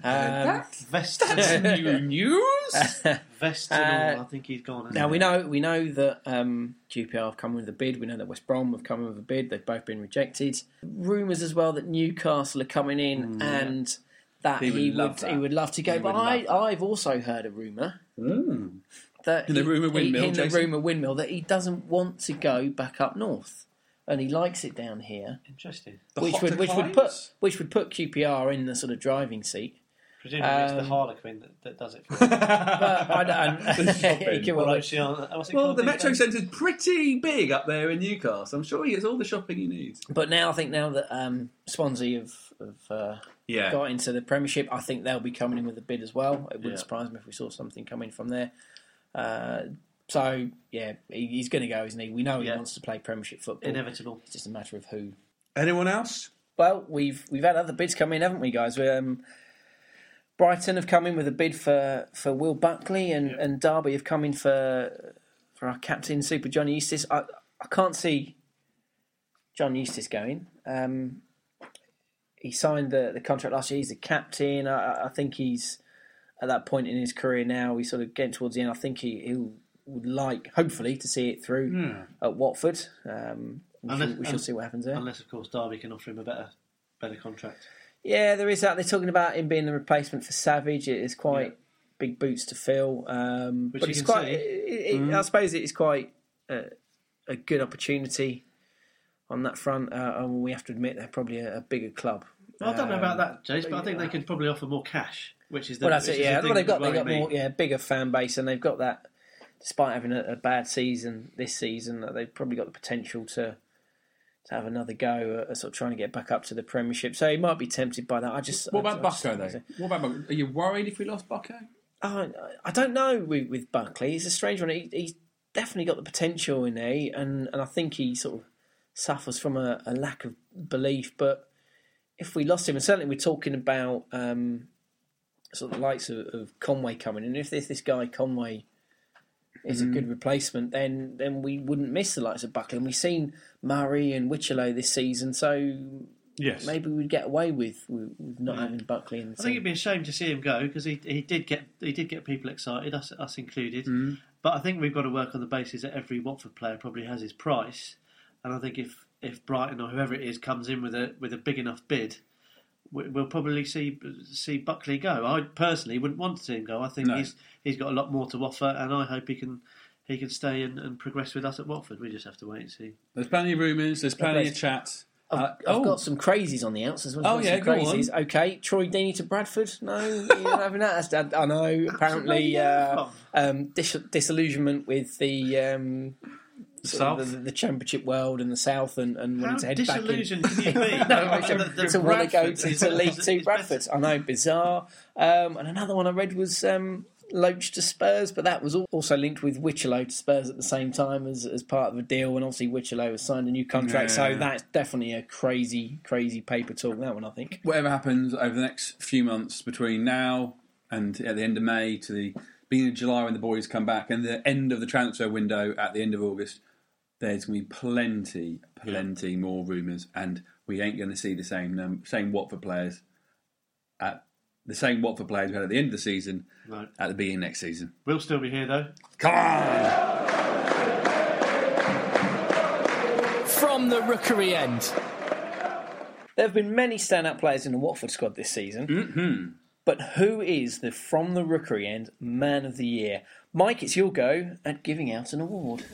Um, Vest New news? Vest and [LAUGHS] [LAUGHS] Uh, all, I think he's gone. now he? we know we know that um, QPR have come with a bid. We know that West Brom have come with a bid. They've both been rejected. Rumours as well that Newcastle are coming in and that He he would would love that. he would love to go. He but I, I've also heard a rumour Mm. that In the he- rumour he- windmill, in the rumour windmill that he doesn't want to go back up north and he likes it down here. Interesting. The which would which would put which would put QPR in the sort of driving seat. Presumably it's the Um, Harlequin that, that does it. For [LAUGHS] him. But I don't. shopping. [LAUGHS] Well, on, actually, on- what's it Well, called the these Metro days? Centre's pretty big up there in Newcastle. I'm sure he gets all the shopping he needs. but now I think now that um, Swansea have, have uh, Yeah. got into the Premiership, I think they'll be coming in with a bid as well. It wouldn't Yeah. surprise me if we saw something coming from there. Uh, so yeah, he, he's going to go, isn't he? We know he Yeah. wants to play Premiership football. Inevitable. It's just a matter of who. Anyone else? Well, we've we've had other bids come in, haven't we, guys? We, Um, Brighton have come in with a bid for, for Will Buckley, and, and Derby have come in for for our captain, Super Johnny Eustace. I I can't see John Eustace going. Um, he signed the, the contract last year. He's the captain. I, I think he's at that point in his career now. He's sort of getting towards the end. I think he, he would like, hopefully, to see it through Yeah. at Watford. Um, we, Unless- shall, we shall see what happens there. Unless, of course, Derby can offer him a better better contract. Yeah, there is that. They're talking about him being the replacement for Savage. It is quite Yeah. big boots to fill, um, Which but it's quite. It, it, Mm. I suppose it is quite a, a good opportunity on that front. Uh, and we have to admit they're probably a, a bigger club. Well, I don't know Um, about that, Jace, but I think they could probably offer more cash, which is the. Well, that's it. the Yeah, thing well, they've got they've got more yeah bigger fan base, and they've got that. Despite having a, a bad season this season, that they've probably got the potential to to have another go at, sort of trying to get back up to the Premiership. So he might be tempted by that. I just What about I Bucko, though? What about Bucko? Are you worried if we lost Bucko? Oh, I don't know with, with Buckley. He's a strange one. He, he's definitely got the potential in there, and, and I think he sort of suffers from a, a lack of belief. But if we lost him, and certainly we're talking about um, sort of the likes of, of Conway coming and If this, this guy Conway is a good replacement, then then we wouldn't miss the likes of Buckley. And we've seen Murray and Whichelo this season, so Yes. maybe we'd get away with, with, not having Buckley in the I think it'd be a shame to see him go because he, he did get he did get people excited, us us included. Mm. But I think we've got to work on the basis that every Watford player probably has his price, and I think if, if Brighton or whoever it is comes in with a with a big enough bid, we'll probably see see Buckley go. I personally wouldn't want to see him go. I think No. he's he's got a lot more to offer, and I hope he can he can stay and, and progress with us at Watford. We just have to wait and see. There's plenty of rumours. There's plenty of chat. I've, Uh, I've oh. got some crazies on the outs as well. Oh, Got yeah, some go crazies. on. Okay, Troy Deeney to Bradford. No, you're not having that. That's- I know. Apparently, uh, um, dis- disillusionment with the. Um, sort of South? the, the championship world and the south, and, and wanting How to head back in. can you [LAUGHS] be? no, That- that to want to go to, is- to League Two Bradford. I know, bizarre. Um, and another one I read was um, Loach to Spurs, but that was also linked with Whichelo to Spurs at the same time as, as part of a deal. And obviously, Whichelo has signed a new contract, so that's definitely a crazy, crazy paper talk. That one, I think. whatever happens over the next few months between now and at the end of May to the beginning of July when the boys come back and the end of the transfer window at the end of August, there's going to be plenty, plenty more rumours, and we ain't going to see the same um, same Watford players at the same Watford players we had at the end of the season Right. at the beginning of next season. We'll still be here though. Come on! From the rookery end. There have been many standout players in the Watford squad this season. Mm-hmm. But who is the from the rookery end man of the year? Mike, it's your go at giving out an award.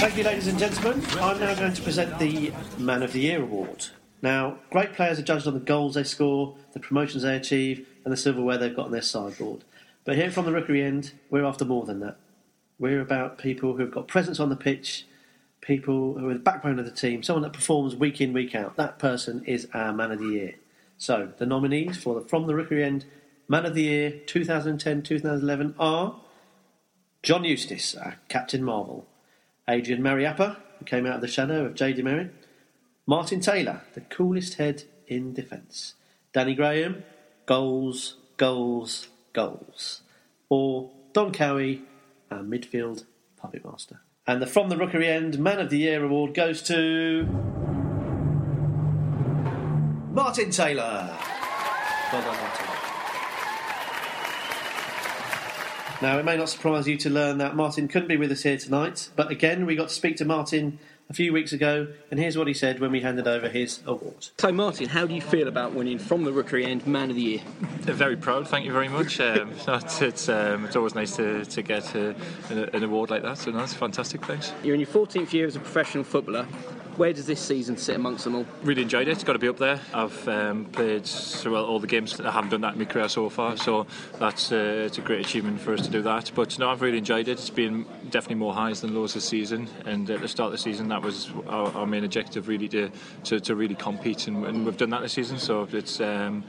Thank you, ladies and gentlemen. I'm now going to present the Man of the Year award. Now, great players are judged on the goals they score, the promotions they achieve, and the silverware they've got on their sideboard. But here from the Rookery end, we're after more than that. We're about people who've got presence on the pitch, people who are the backbone of the team, someone that performs week in, week out. That person is our Man of the Year. So, the nominees for the From the Rookery End Man of the Year 2010 2011 are John Eustace, our Captain Marvel. Adrian Mariappa, who came out of the shadow of J.D. DeMerit. Martin Taylor, the coolest head in defence. Danny Graham, goals, goals, goals. Or Don Cowie, our midfield puppet master. And the From the Rookery End Man of the Year award goes to. Martin Taylor. Well done, Martin. Now, it may not surprise you to learn that Martin couldn't be with us here tonight, but again, we got to speak to Martin a few weeks ago, and here's what he said when we handed over his award. So, Martin, how do you feel about winning from the Rookery End Man of the Year? Very proud, thank you very much. Um, [LAUGHS] it's, it's, um, it's always nice to, to get uh, an, an award like that, so no, fantastic, thanks. You're in your 14th year as a professional footballer. Where does this season sit amongst them all? Really enjoyed it, it's got to be up there. I've um, played throughout all the games, I haven't done that in my career so far, so that's uh, it's a great achievement for us to do that. But no, I've really enjoyed it, it's been definitely more highs than lows this season, and at the start of the season, that was our, our main objective, really to, to, to really compete, and, and we've done that this season, so it's. Um,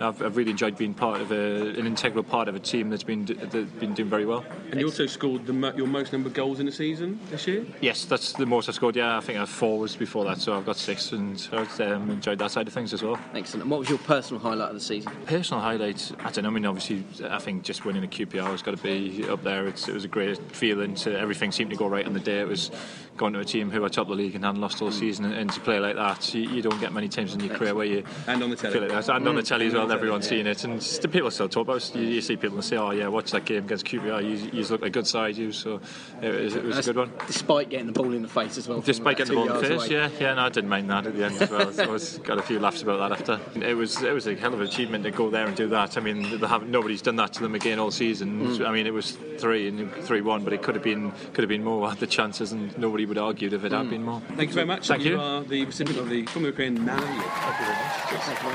I've, I've really enjoyed being part of a, an integral part of a team that's been that's been doing very well. And you also scored the, your most number of goals in a season this year. Yes, that's the most I scored. Yeah, I think I had four was before that, so I've got six, and I've um, enjoyed that side of things as well. Excellent. And what was your personal highlight of the season? Personal highlights, I don't know. I mean, obviously, I think just winning a QPR has got to be up there. It's, it was a great feeling. To, everything seemed to go right on the day. It was going to a team who are top of the league and hadn't lost all season, and, and to play like that, you, you don't get many times in your career where you and on the telly, feel like that. and on the Mm. telly as well. Everyone's telly, seeing it, and the people still talk about it. You, you see people and say, "Oh yeah, watch that game against QPR. You, you look like a good side, you." So it was, it was a good one. Despite getting the ball in the face as well. Despite getting the ball in the face, away. yeah, yeah, no, I didn't mind that at the end as well. I was got a few laughs about that after. It was it was a hell of an achievement to go there and do that. I mean, they have, nobody's done that to them again all season. Mm. I mean, it was three and three one, but it could have been could have been more. Had the chances, and nobody would argue that it had Mm. been more. Thank you very much. Thank you. You are the recipient of the From the Rookery End Man of the Year. Thank you very much. Thank you.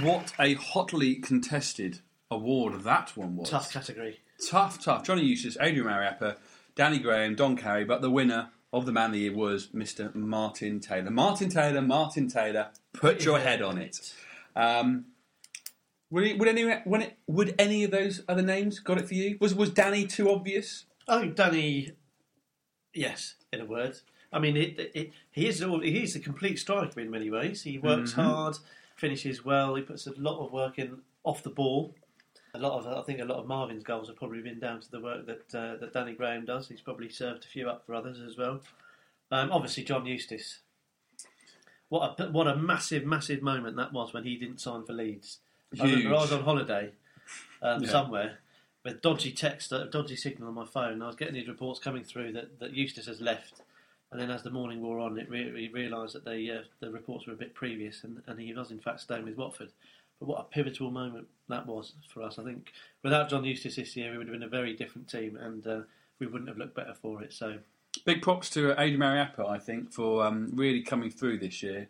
What a hotly contested award that one was. Tough category. Tough, tough. Johnny Eustace, Adrian Mariappa, Danny Graham, Don Carey, but the winner of the Man of the Year was Mr. Martin Taylor. Martin Taylor, Martin Taylor, put your head on it. Um, would, would any when it, would any of those other names got it for you? Was was Danny too obvious? I think Danny, yes, in a word. I mean, it, it, he is all- he is a complete striker in many ways. He works Mhm. hard, finishes well. He puts a lot of work in off the ball. A lot of I think a lot of Marvin's goals have probably been down to the work that uh, that Danny Graham does. He's probably served a few up for others as well. Um, obviously, John Eustace. what a what a massive, massive moment that was when he didn't sign for Leeds. I remember I was on holiday um, Yeah. somewhere with dodgy text, a dodgy signal on my phone. I was getting these reports coming through that, that Eustace has left. And then as the morning wore on, it re- we realised that the uh, the reports were a bit previous, and, and he was in fact staying with Watford. But what a pivotal moment that was for us. I think without John Eustace this year, we would have been a very different team, and uh, we wouldn't have looked better for it. So Big props to Ada Mariappa, I think, for um, really coming through this year.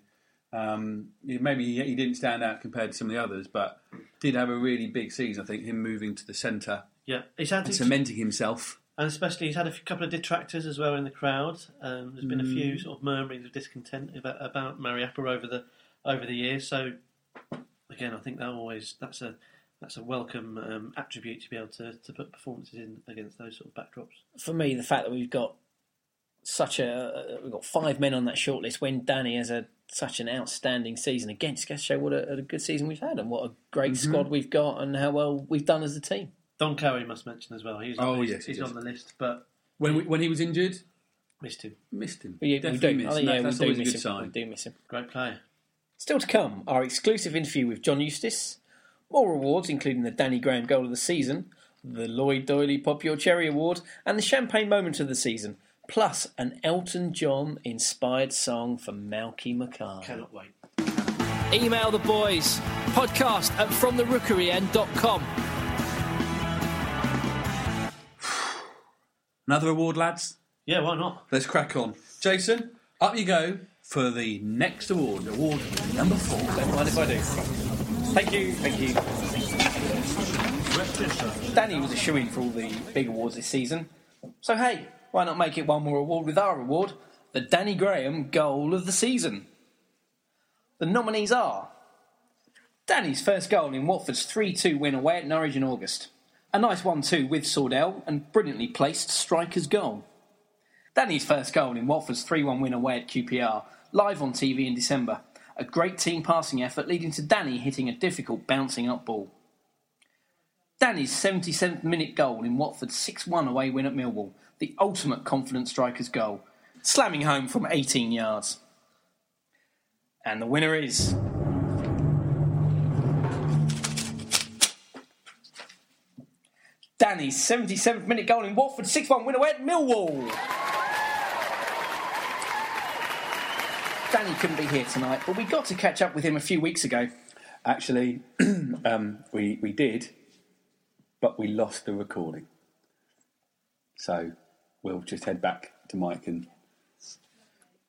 Um, maybe he, he didn't stand out compared to some of the others, but did have a really big season. I think him moving to the centre yeah, he's had and to, cementing himself. And especially, he's had a f- couple of detractors as well in the crowd. Um, there's been a few Mm. sort of murmurings of discontent about, about Mariappa over the over the years. So again, I think that always that's a that's a welcome um, attribute to be able to, to put performances in against those sort of backdrops. For me, the fact that we've got such a we've got five men on that shortlist when Danny has a such an outstanding season against just goes to show what a, a good season we've had and what a great Mhm. squad we've got and how well we've done as a team. Don Cowie must mention as well. He's Oh, he's, yes, he's does. on the list, but When we, when he was injured, missed him. missed him. We, we Definitely do. missed. I think, And that- yeah, that's we do always a miss good him. sign. We do miss him. Great player. Still to come, our exclusive interview with John Eustace, more awards including the Danny Graham Goal of the Season, the Lloyd Doyley Pop Your Cherry Award, and the Champagne Moment of the Season, plus an Elton John inspired song from Malky McCarr. Cannot wait. Email the boys. Podcast at fromtherookeryend.com. [SIGHS] Another award, lads. Yeah, why not? Let's crack on. Jason, up you go for the next award, award number four. Don't mind if I do. Thank you, thank you. Danny was a shoe in for all the big awards this season. So, hey, why not make it one more award with our award, the Danny Graham Goal of the Season? The nominees are Danny's first goal in Watford's 3 2 win away at Norwich in August. A nice 1 2 with Sordell and brilliantly placed striker's goal. Danny's first goal in Watford's 3 1 win away at QPR, live on TV in December. A great team passing effort leading to Danny hitting a difficult bouncing up ball. Danny's 77th minute goal in Watford's 6 1 away win at Millwall, the ultimate confident striker's goal, slamming home from 18 yards. And the winner is. Danny's 77th minute goal in Watford's 6 1 win away at Millwall. Danny couldn't be here tonight, but we got to catch up with him a few weeks ago. Actually, [CLEARS THROAT] um, we, we did, but we lost the recording. So we'll just head back to Mike and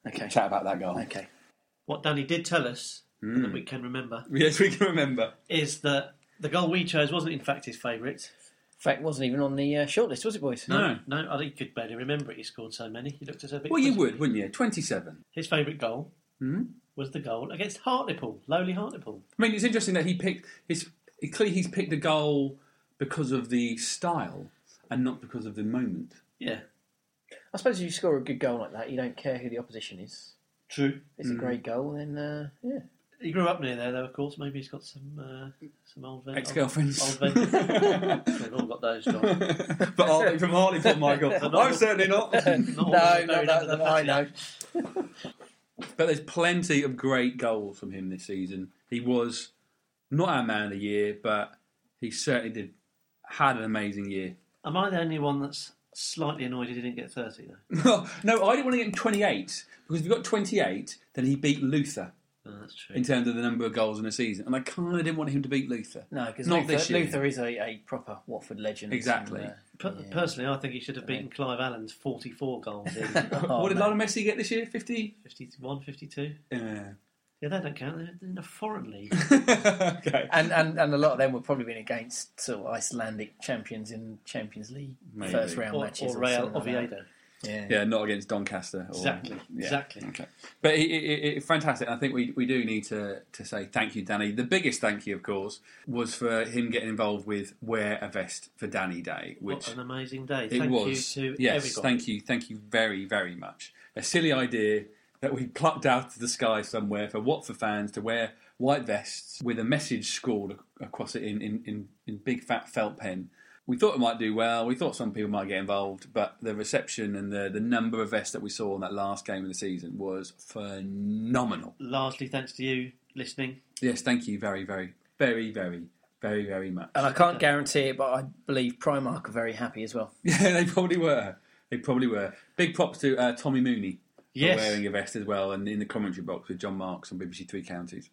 okay. chat about that goal. Okay. What Danny did tell us Mm. that we can remember Yes, we can remember. is that the goal we chose wasn't in fact his favourite. In fact, it wasn't even on the uh, shortlist, was it, boys? No, no, I think he could barely remember it. He scored so many. He looked at us a bit. Well, you would, wouldn't you? 27. His favourite goal Hmm? was the goal against Hartlepool, lowly Hartlepool. I mean, it's interesting that he picked his. Clearly, he's picked a goal because of the style and not because of the moment. Yeah, I suppose if you score a good goal like that, you don't care who the opposition is. true. It's a great goal, then uh, yeah. He grew up near there, though. Of course, maybe he's got some uh, some old ven- Ex-girlfriends. Old, old ven- [LAUGHS] We've all got those, John. [LAUGHS] but are they from Hartlepool, Michael? [LAUGHS] I'm all- certainly not. Not all no, buried not under that, the that I know. But there's plenty of great goals from him this season. He was not our man of the year, but he certainly did had an amazing year. Am I the only one that's slightly annoyed he didn't get thirty though? [LAUGHS] no, I didn't want to get him 28 because if he got 28, then he beat Luther Oh, that's true. in terms of the number of goals in a season, and I kind of didn't want him to beat Luther. No, because Not Luther, this year. Luther is a, a proper Watford legend. Exactly. and, uh, Per- yeah. Personally, I think he should have beaten Clive Allen's 44 goals in [LAUGHS] Oh, what did. Lionel Messi get this year? 50? 51, 52. Yeah. Yeah, they don't count. They're in a foreign league. [LAUGHS] okay. And, and and a lot of them would probably been against sort of Icelandic champions in Champions League Maybe. first round or, matches. or Real something like. Oviedo. Yeah. Yeah, not against Doncaster. Or, Exactly, yeah. exactly. Okay. But it, it, it, fantastic. I think we, we do need to, to say thank you, Danny. The biggest thank you, of course, was for him getting involved with Wear a Vest for Danny Day, which What an amazing day. it Thank was. you to yes, everybody. thank you, thank you very, very much. A silly idea that we plucked out of the sky somewhere for Watford fans to wear white vests with a message scrawled across it in, in, in, in big fat felt pen. We thought it might do well. We thought some people might get involved, but the reception and the, the number of vests that we saw in that last game of the season was phenomenal. Largely thanks to you listening. Yes, thank you very, very, very, very, very, very much. And I can't guarantee it, but I believe Primark are very happy as well. [LAUGHS] Yeah, they probably were. They probably were. Big props to uh, Tommy Mooney for Yes. wearing a vest as well, and in the commentary box with John Marks on BBC Three Counties.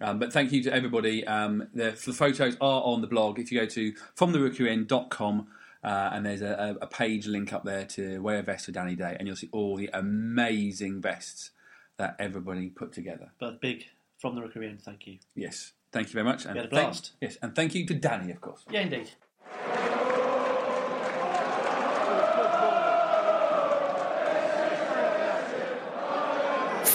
Um, but thank you to everybody. Um, the, the photos are on the blog. If you go to fromtherookeryend.com uh, and there's a, a page link up there to wear a vest for Danny Day, and you'll see all the amazing vests that everybody put together. But big from the Rookery end, thank you. Yes, thank you very much. And We had a thank- blast. yes, and thank you to Danny, of course. Yeah, indeed.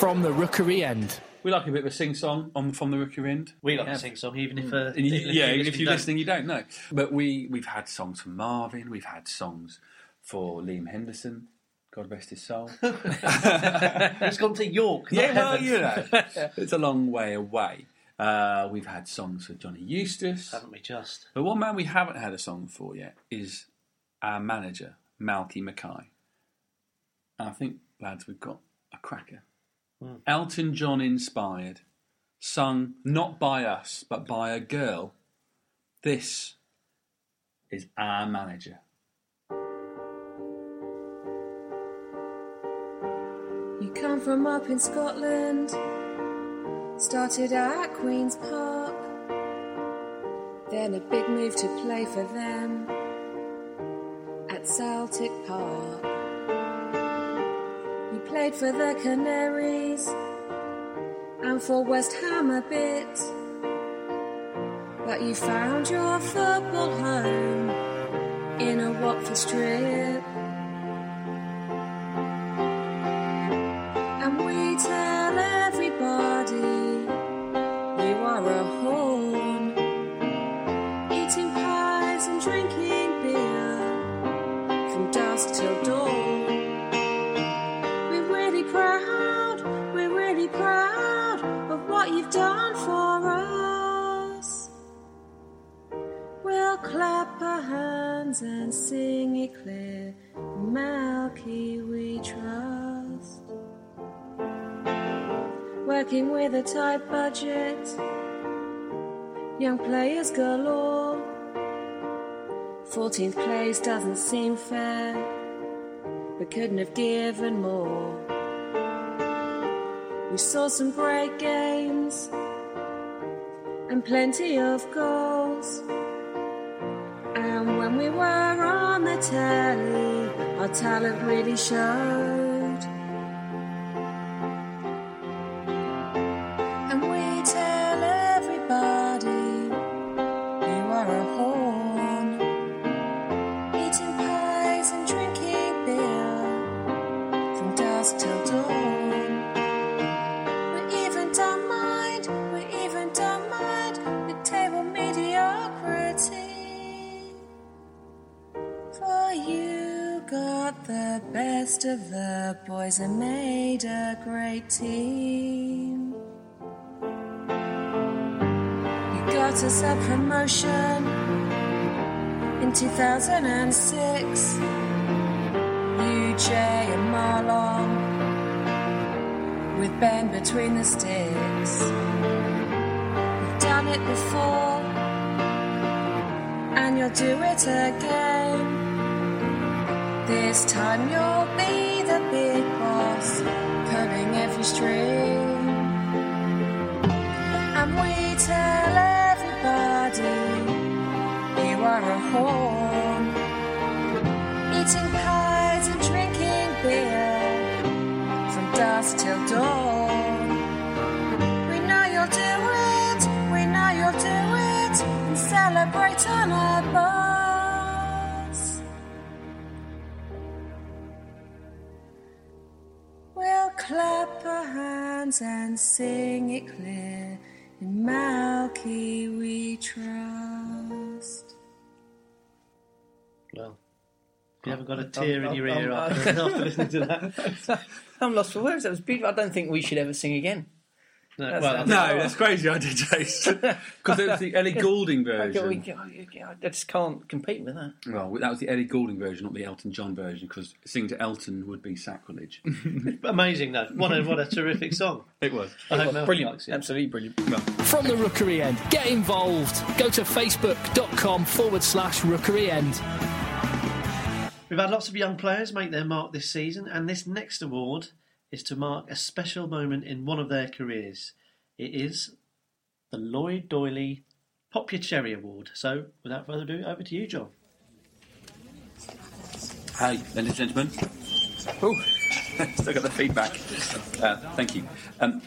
From the Rookery End. We like a bit of a sing song on from the Rookery End. We like to sing song, even if, uh, And you- even if yeah, you're even if you're don't. listening, you don't know. But we we've had songs from Marvin. We've had songs for Liam Henderson. God rest his soul. [LAUGHS] [LAUGHS] He's gone to York. yeah, well, heaven. you know, [LAUGHS] it's a long way away. Uh, we've had songs for Johnny Eustace. Haven't we just? But one man we haven't had a song for yet is our manager, Malky Mackay. And I think, lads, we've got a cracker. Hmm. Elton John inspired, sung not by us, but by a girl. This is our manager. You come from up in Scotland, started at Queen's Park, then a big move to play for them at Celtic Park. Played for the Canaries and for West Ham a bit, but you found your football home in a Watford strip. 14th place doesn't seem fair, We couldn't have given more. We saw some great games and plenty of goals. And when we were on the telly, our talent really showed. Us a promotion in 2006. UJ and Marlon with Ben between the sticks. You've done it before, and you'll do it again. This time you'll be the big boss, pulling every string. Are eating pies and drinking beer from dusk till dawn. We know you'll do it, we know you'll do it, and celebrate on our bus. We'll clap our hands and sing it clear. In Malky we trust. You haven't got a tear in your I'm- ear I'm- after, [LAUGHS] after listening to that. [LAUGHS] I'm lost for words. That was beautiful. I don't think we should ever sing again. No, That's- well, that's- No, that's crazy idea, Chase. [LAUGHS] Because it was the Ellie Goulding version. I just can't compete with that. Well, that was the Ellie Goulding version, not the Elton John version, because singing to Elton would be sacrilege. Amazing though. What a what a terrific song. it was. I hope Mel Brilliant, likes it. absolutely brilliant. From the Rookery End, get involved. Go to facebook.com forward slash Rookery End. We've had lots of young players make their mark this season, and this next award is to mark a special moment in one of their careers. It is the Lloyd Doyley Pop Your Cherry Award. So, without further ado, over to you, John. Hi, ladies and gentlemen. Oh, [LAUGHS] still got the feedback. Uh, thank you. Um,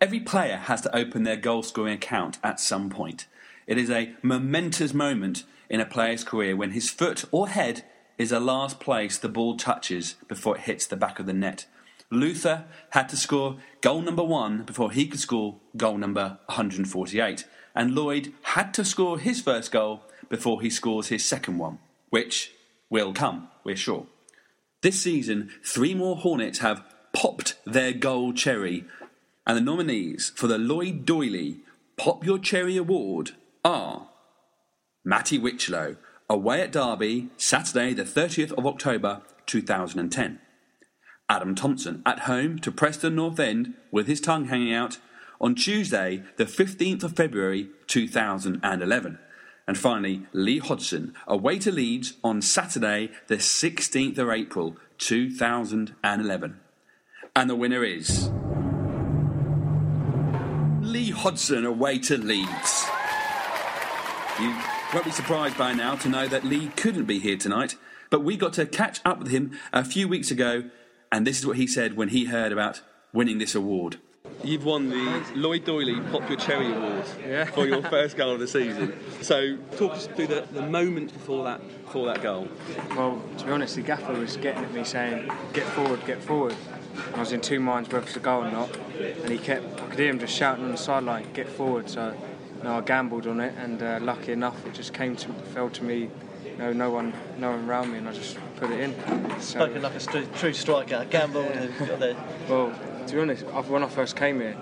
every player has to open their goal scoring account at some point. It is a momentous moment in a player's career when his foot or head is the last place the ball touches before it hits the back of the net. Luther had to score goal number one before he could score goal number 148. And Lloyd had to score his first goal before he scores his second one, which will come, we're sure. This season, three more Hornets have popped their goal cherry, and the nominees for the Lloyd Doyley Pop Your Cherry Award are Matty Whichelo, away at Derby, Saturday, the 30th of October 2010. Adam Thompson, at home to Preston North End with his tongue hanging out on Tuesday, the 15th of February 2011. And finally, Lee Hodgson, away to Leeds on Saturday, the 16th of April 2011. And the winner is. Lee Hodgson, away to Leeds. You won't be surprised by now to know that Lee couldn't be here tonight, but we got to catch up with him a few weeks ago, and this is what he said when he heard about winning this award. You've won the Lloyd Doyley Pop Your Cherry Award for your [LAUGHS] first goal of the season. So, talk us through the, the moment before that before that goal. Well, to be honest, the gaffer was getting at me saying, "Get forward, get forward." And I was in two minds whether to go or not, and he kept. I could hear him just shouting on the sideline, "Get forward!" So, you know, I gambled on it, and uh, lucky enough, it just came to fell to me. You know, no one, no one around me, and I just put it in. So, Spoken like a st- true striker, I gambled and got there. well, to be honest, when I first came here,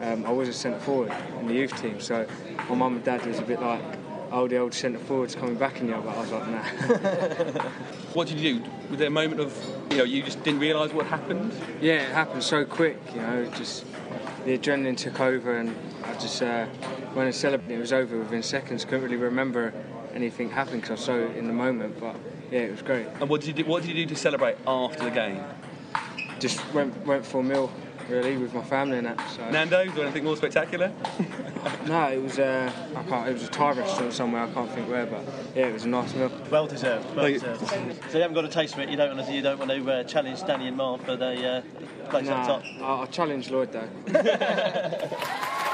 um, I was a centre forward in the youth team. So my mum and dad was a bit like, "Oh, the old centre forward's coming back in you," but I was like, "Nah." [LAUGHS] What did you do? Was there a moment of, you know, you just didn't realise what happened? Yeah, it happened so quick, you know, just the adrenaline took over and I just, uh, when I celebrated, it was over within seconds. Couldn't really remember anything happening because I was so in the moment, but yeah, it was great. And what did you do, what did you do to celebrate after the game? Just went went for a meal, really, with my family and that. So. Nando's or anything more spectacular? [LAUGHS] No, it was, uh, I can't, it was a Thai restaurant somewhere, I can't think where, but yeah, it was a nice meal. Well deserved. Well deserved. So you haven't got a taste for it. You don't want to. You don't want to uh, challenge Danny and Mark for the uh, place up Nah, top. I, I challenge Lloyd though. [LAUGHS]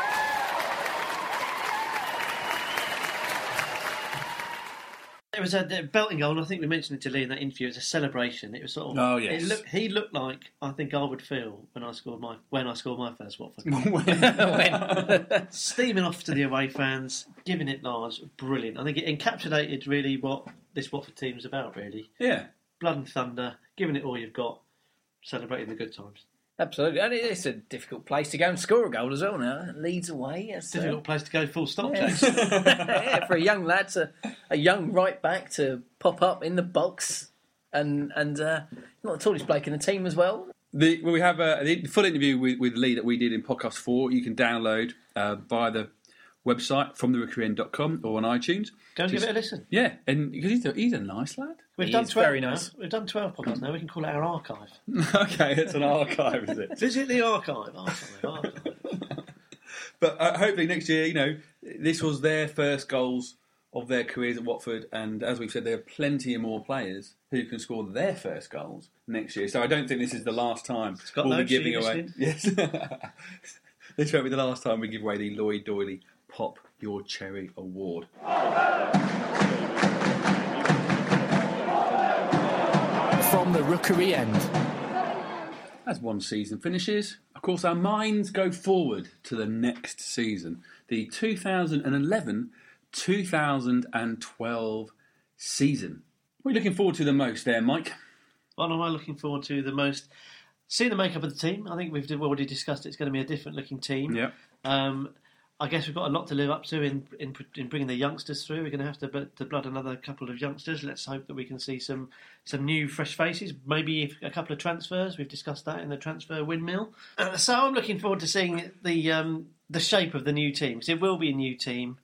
It was a the belting goal, and I think we mentioned it to Lee in that interview. It was a celebration. It was sort of. Oh, yes. It looked, he looked like I think I would feel when I scored my when I scored my first Watford. [LAUGHS] When? [LAUGHS] Steaming off to the away fans, giving it large, brilliant. I think it encapsulated really what this Watford team's about. Really, Yeah. blood and thunder, giving it all you've got, celebrating the good times. Absolutely. And it's a difficult place to go and score a goal as well now. Leeds away. It's, uh, Difficult place to go full stop, yeah. [LAUGHS] Yeah, for a young lad, to, a young right back to pop up in the box and and uh, not the tallest bloke in the team as well. The, well, we have a, the full interview with, with Lee that we did in podcast four. You can download uh, via the website from the or on iTunes. Go and give it a listen. Yeah, and because he's a, he's a nice lad. We've He done is twelve. very now. nice. We've done twelve podcasts now. We can call it our archive. [LAUGHS] okay, it's an archive, is it? [LAUGHS] Visit the archive. Archive. archive. [LAUGHS] But uh, hopefully next year, you know, this was their first goals of their careers at Watford, and as we've said, there are plenty more players who can score their first goals next year. So I don't think this is the last time got we'll be giving you away. Yes, [LAUGHS] this won't be the last time we give away the Lloyd Doyley Pop Your Cherry Award. From the Rookery End. As one season finishes, of course, our minds go forward to the next season, the 2011 2012 season. What are you looking forward to the most there, Mike? What am I looking forward to the most? Seeing the makeup of the team. I think we've already discussed it's going to be a different looking team. Yeah. Um, I guess we've got a lot to live up to in in, in bringing the youngsters through. We're going to have to, to blood another couple of youngsters. Let's hope that we can see some some new fresh faces. Maybe if- a couple of transfers. We've discussed that in the transfer windmill. Uh, [CLEARS THROAT] so I'm looking forward to seeing the um, the shape of the new team. it will be a new team,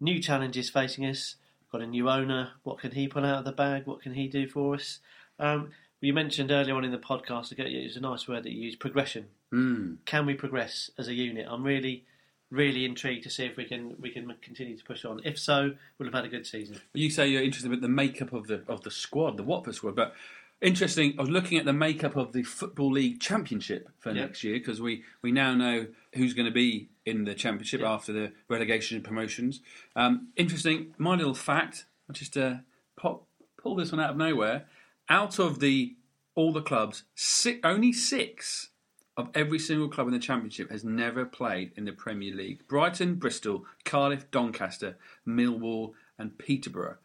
new challenges facing us. Got a new owner. What can he pull out of the bag? What can he do for us? Um, you mentioned earlier on in the podcast, it was a nice word that you used, progression Mm. can we progress as a unit? I'm really, really intrigued to see if we can we can continue to push on. If so, we'll have had a good season. You say you're interested with the makeup of the of the squad, the Watford squad, but interesting. I was looking at the makeup of the Football League Championship for Yeah. next year because we we now know who's going to be in the Championship Yeah. after the relegation and promotions. Um, interesting. My little fact. I just uh, pop, pull this one out of nowhere. Out of the all the clubs, si only six of every single club in the Championship has never played in the Premier League. Brighton, Bristol, Cardiff, Doncaster, Millwall, and Peterborough.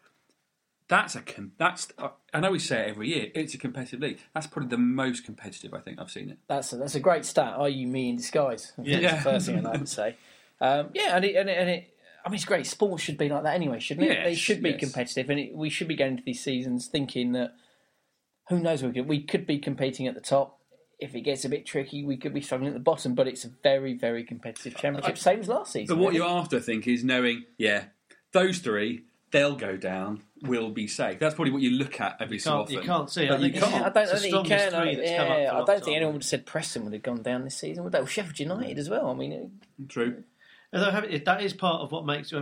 That's a that's. I know we say it every year. It's a competitive league. That's probably the most competitive I think I've seen it. That's a, that's a great stat. Are you me in disguise? I Yeah. That's the first thing I would say. Um, yeah, and it, and, it, and it, I mean, it's great. Sports should be like that anyway, shouldn't it? Yes, they should be yes. competitive, and it, we should be going into these seasons thinking that who knows we could we could be competing at the top. If it gets a bit tricky, we could be struggling at the bottom. But it's a very, very competitive championship, same as last season. But what really. you're after, I think, is knowing, yeah, those three, they'll go down, will be safe. That's probably what you look at every so can't- often. you can't see. I But you can't. I don't It's the think you can. I, three that's come up yeah, for I a don't think time. anyone would have said Preston would have gone down this season, would they? Well, Sheffield United as well. I mean, True. Although that is part of what makes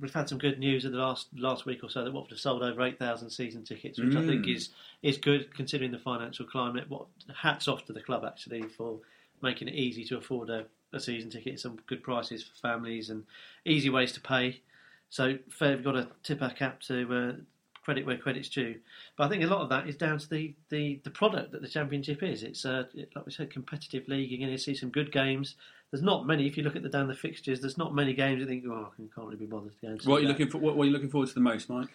we've had some good news in the last last week or so that Watford have sold over eight thousand season tickets, which I Mm. think is is good considering the financial climate. What hats off to the club actually for making it easy to afford a, a season ticket, some good prices for families and easy ways to pay. So fair, we've got to tip our cap to uh, credit where credit's due. But I think a lot of that is down to the, the, the product that the championship is. It's uh, like we said, competitive league. You're going to see some good games. There's not many. If you look at the down the fixtures, there's not many games. You think, oh, I can't really be bothered to go. And see What are you that." looking for? What, what are you looking forward to the most, Mike?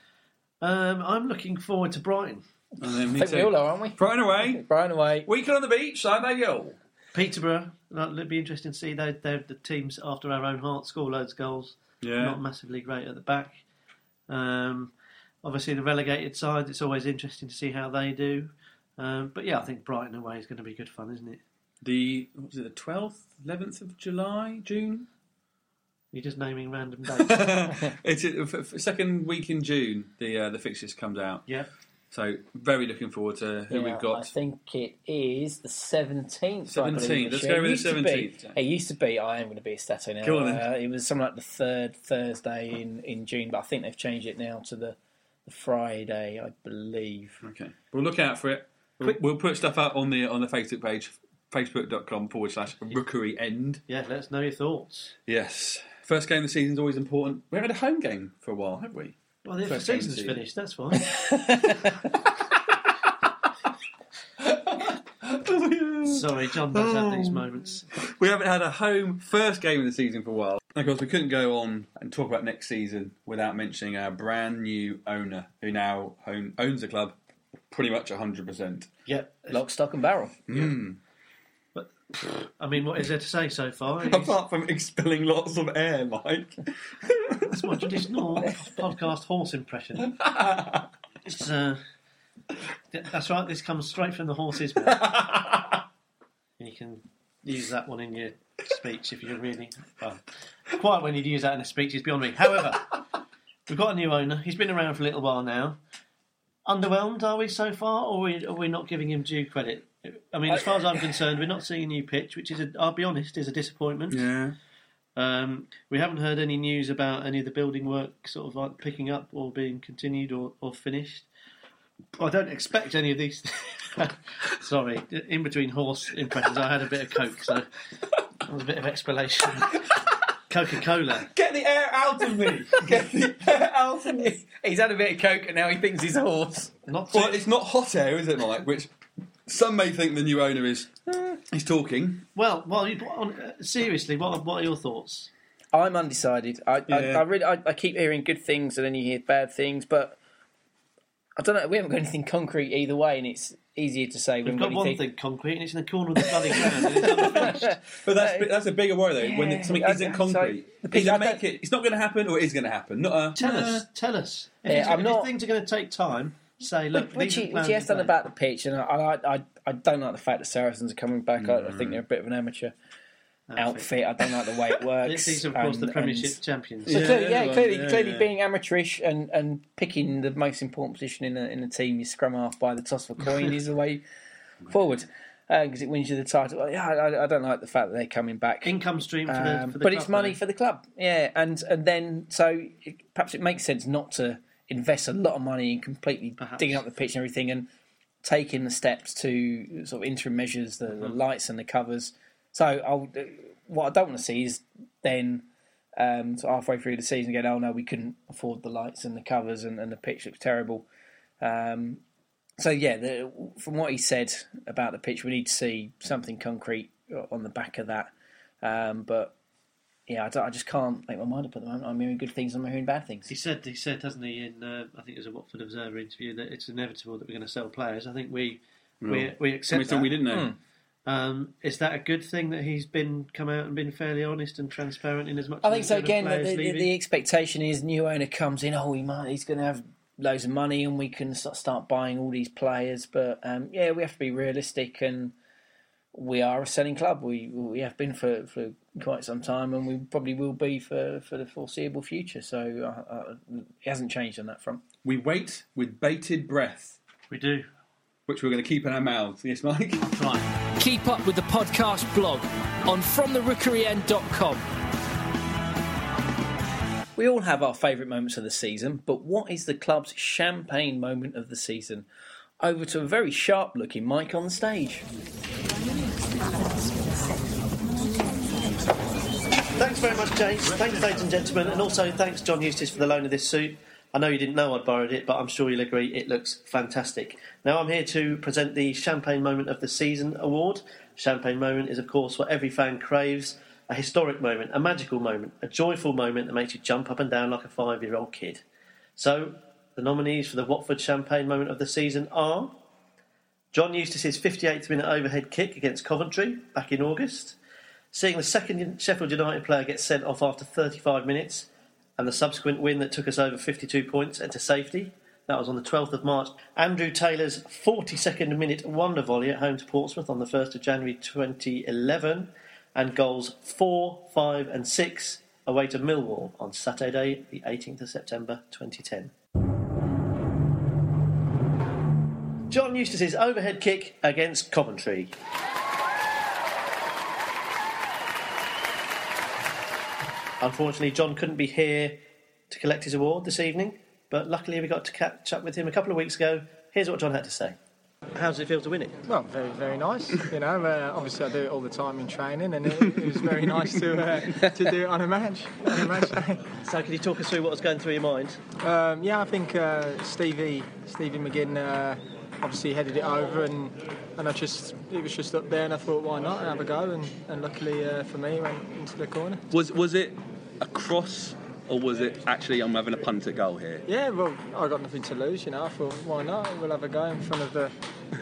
Um, I'm looking forward to Brighton. And me I think we all are, aren't we? Brighton away. Brighton away. Weekend on the beach. Side they go. Peterborough. It'll be interesting to see. They're, they're the teams after our own heart score loads of goals. Yeah. Not massively great at the back. Um, obviously, the relegated side, it's always interesting to see how they do. Um, but yeah, I think Brighton away is going to be good fun, isn't it? The what was it? The twelfth, eleventh of July, June. You're just naming random [LAUGHS] dates. it's a, f- f- second week in June. The uh, the fixtures comes out. Yeah. So very looking forward to who Yeah, we've got. I think it is the seventeenth. 17th. Let's go with the 17th. It used to be. I am going to be a stato now. Go on then. Uh, it was something like the third Thursday in, in June, but I think they've changed it now to the, the Friday, I believe. Okay, we'll look out for it. We'll, we'll put stuff up on the on the Facebook page, facebook.com forward slash rookery end. yeah, let us know your thoughts. Yes. First game of the season is always important. We haven't had a home game for a while, have we? Well, the First game of the season's season. finished, that's fine. [LAUGHS] Sorry, John does have these moments. We haven't had a home first game of the season for a while. Of course, we couldn't go on and talk about next season without mentioning our brand new owner, who now home, owns the club pretty much 100%. Yep. Lock, stock, and barrel. Mm. But I mean, what is there to say so far? [LAUGHS] It's, Apart from expelling lots of air, Mike. that's my traditional podcast horse impression. It's, uh, that's right. This comes straight from the horse's mouth. [LAUGHS] you can use that one in your speech if you're really well. Quite when you'd use that in a speech is beyond me. However, we've got a new owner. He's been around for a little while now. Underwhelmed, are we so far, or are we, are we not giving him due credit? I mean, as far as I'm concerned, we're not seeing a new pitch, which is, a, I'll be honest, is a disappointment. Yeah. Um, we haven't heard any news about any of the building work sort of like picking up or being continued or, or finished. I don't expect any of these. [LAUGHS] Sorry, in between horse impressions, I had a bit of coke, so that was a bit of explanation. [LAUGHS] Coca Cola. Get the air out of me! Get the air out of me! He's had a bit of coke and now he thinks he's a horse. Not Well, it's not hot air, is it, Mike? Which some may think the new owner is. He's talking. well, well. you- on- uh, Seriously, what what are your thoughts? I'm undecided. I, I, Yeah. I really, I, I keep hearing good things and then you hear bad things, but I don't know. We haven't got anything concrete either way, and it's easier to say. We've when got one anything- thing concrete, and it's in the corner of the bloody ground. and it's unfinished. [LAUGHS] But that's that's a bigger worry though when something I- isn't so, concrete. the pitch- Either I make it, it's not going to happen or it is going to happen. Not a, Tell uh, us, tell us. If, Yeah, it's- I'm if not- things are going to take time, say, look, which these are he, the which he has done about the pitch, and I, I, I, I don't like the fact that Saracens are coming back. I, I think they're a bit of an amateur outfit. I don't like the way it [LAUGHS] works. These of course, the Premiership and- champions. So clearly, yeah, clearly, yeah, clearly yeah. being amateurish and, and picking the most important position in a, in a team, you scrum half by the toss of a [LAUGHS] coin, is the way forward because it wins you the title. Yeah, I, I don't like the fact that they're coming back. Income stream for the, Um, for the but club, it's money though. for the club, yeah, and and then so it, perhaps it makes sense not to invest a lot of money in completely digging up the pitch and everything, and taking the steps to sort of interim measures, the, Mm-hmm. the lights and the covers. So I'll, what I don't want to see is then um, so halfway through the season going, oh no, we couldn't afford the lights and the covers, and, and the pitch looks terrible. Um, so yeah, the, from what he said about the pitch, we need to see something concrete on the back of that. Um, but yeah, I, don't- I just can't make my mind up at the moment. I'm hearing good things, I'm hearing bad things. He said, he said, hasn't he, in uh, I think it was a Watford Observer interview, that it's inevitable that we're going to sell players. I think we we, Right. we accept Something that. we didn't know. Um, is that a good thing that he's been come out and been fairly honest and transparent in as much? I as think so. Again, the, the, the expectation is new owner comes in. Oh, he might, he's going to have loads of money, and we can start, start buying all these players. But um, yeah, we have to be realistic, and we are a selling club. We we have been for, for quite some time, and we probably will be for, for the foreseeable future. So uh, uh, it hasn't changed on that front. we wait with bated breath, we do. which we're going to keep in our mouths. Yes, Mike. Right. Keep up with the podcast blog on FromTheRookeryEnd.com. We all have our favourite moments of the season, but what is the club's champagne moment of the season? Over to a very sharp looking Mike on the stage. Thanks very much, James. Thanks, ladies and gentlemen, and also thanks, John Eustace, for the loan of this suit. I know you didn't know I'd borrowed it, but I'm sure you'll agree it looks fantastic. Now I'm here to present the Champagne Moment of the Season award. Champagne Moment is, of course, what every fan craves a historic moment, a magical moment, a joyful moment that makes you jump up and down like a five year old kid. So, the nominees for the Watford Champagne Moment of the Season are John Eustace's 58th minute overhead kick against Coventry back in August seeing the second Sheffield United player get sent off after 35 minutes and the subsequent win that took us over 52 points and to safety. That was on the 12th of March. Andrew Taylor's 42nd minute wonder volley at home to Portsmouth on the 1st of January 2011 and goals 4, 5 and 6 away to Millwall on Saturday the 18th of September 2010. John Eustace's overhead kick against Coventry. Unfortunately, John couldn't be here to collect his award this evening, but luckily we got to catch up with him a couple of weeks ago. Here's what John had to say. How does it feel to win it? Well, very, very nice. [LAUGHS] You know, uh, obviously I do it all the time in training, and it, it was very nice to uh, to do it on a match on a match day. So, can you talk us through what was going through your mind? Um, yeah, I think uh, Stevie Stevie McGinn uh, obviously headed it over, and and I just it was just up there, and I thought why not have a go, and, and luckily uh, for me it went into the corner. Was was it a cross or was it actually I'm having a punt at goal here? Yeah, well, I got nothing to lose, you know. I thought, why not? We'll have a go in front of the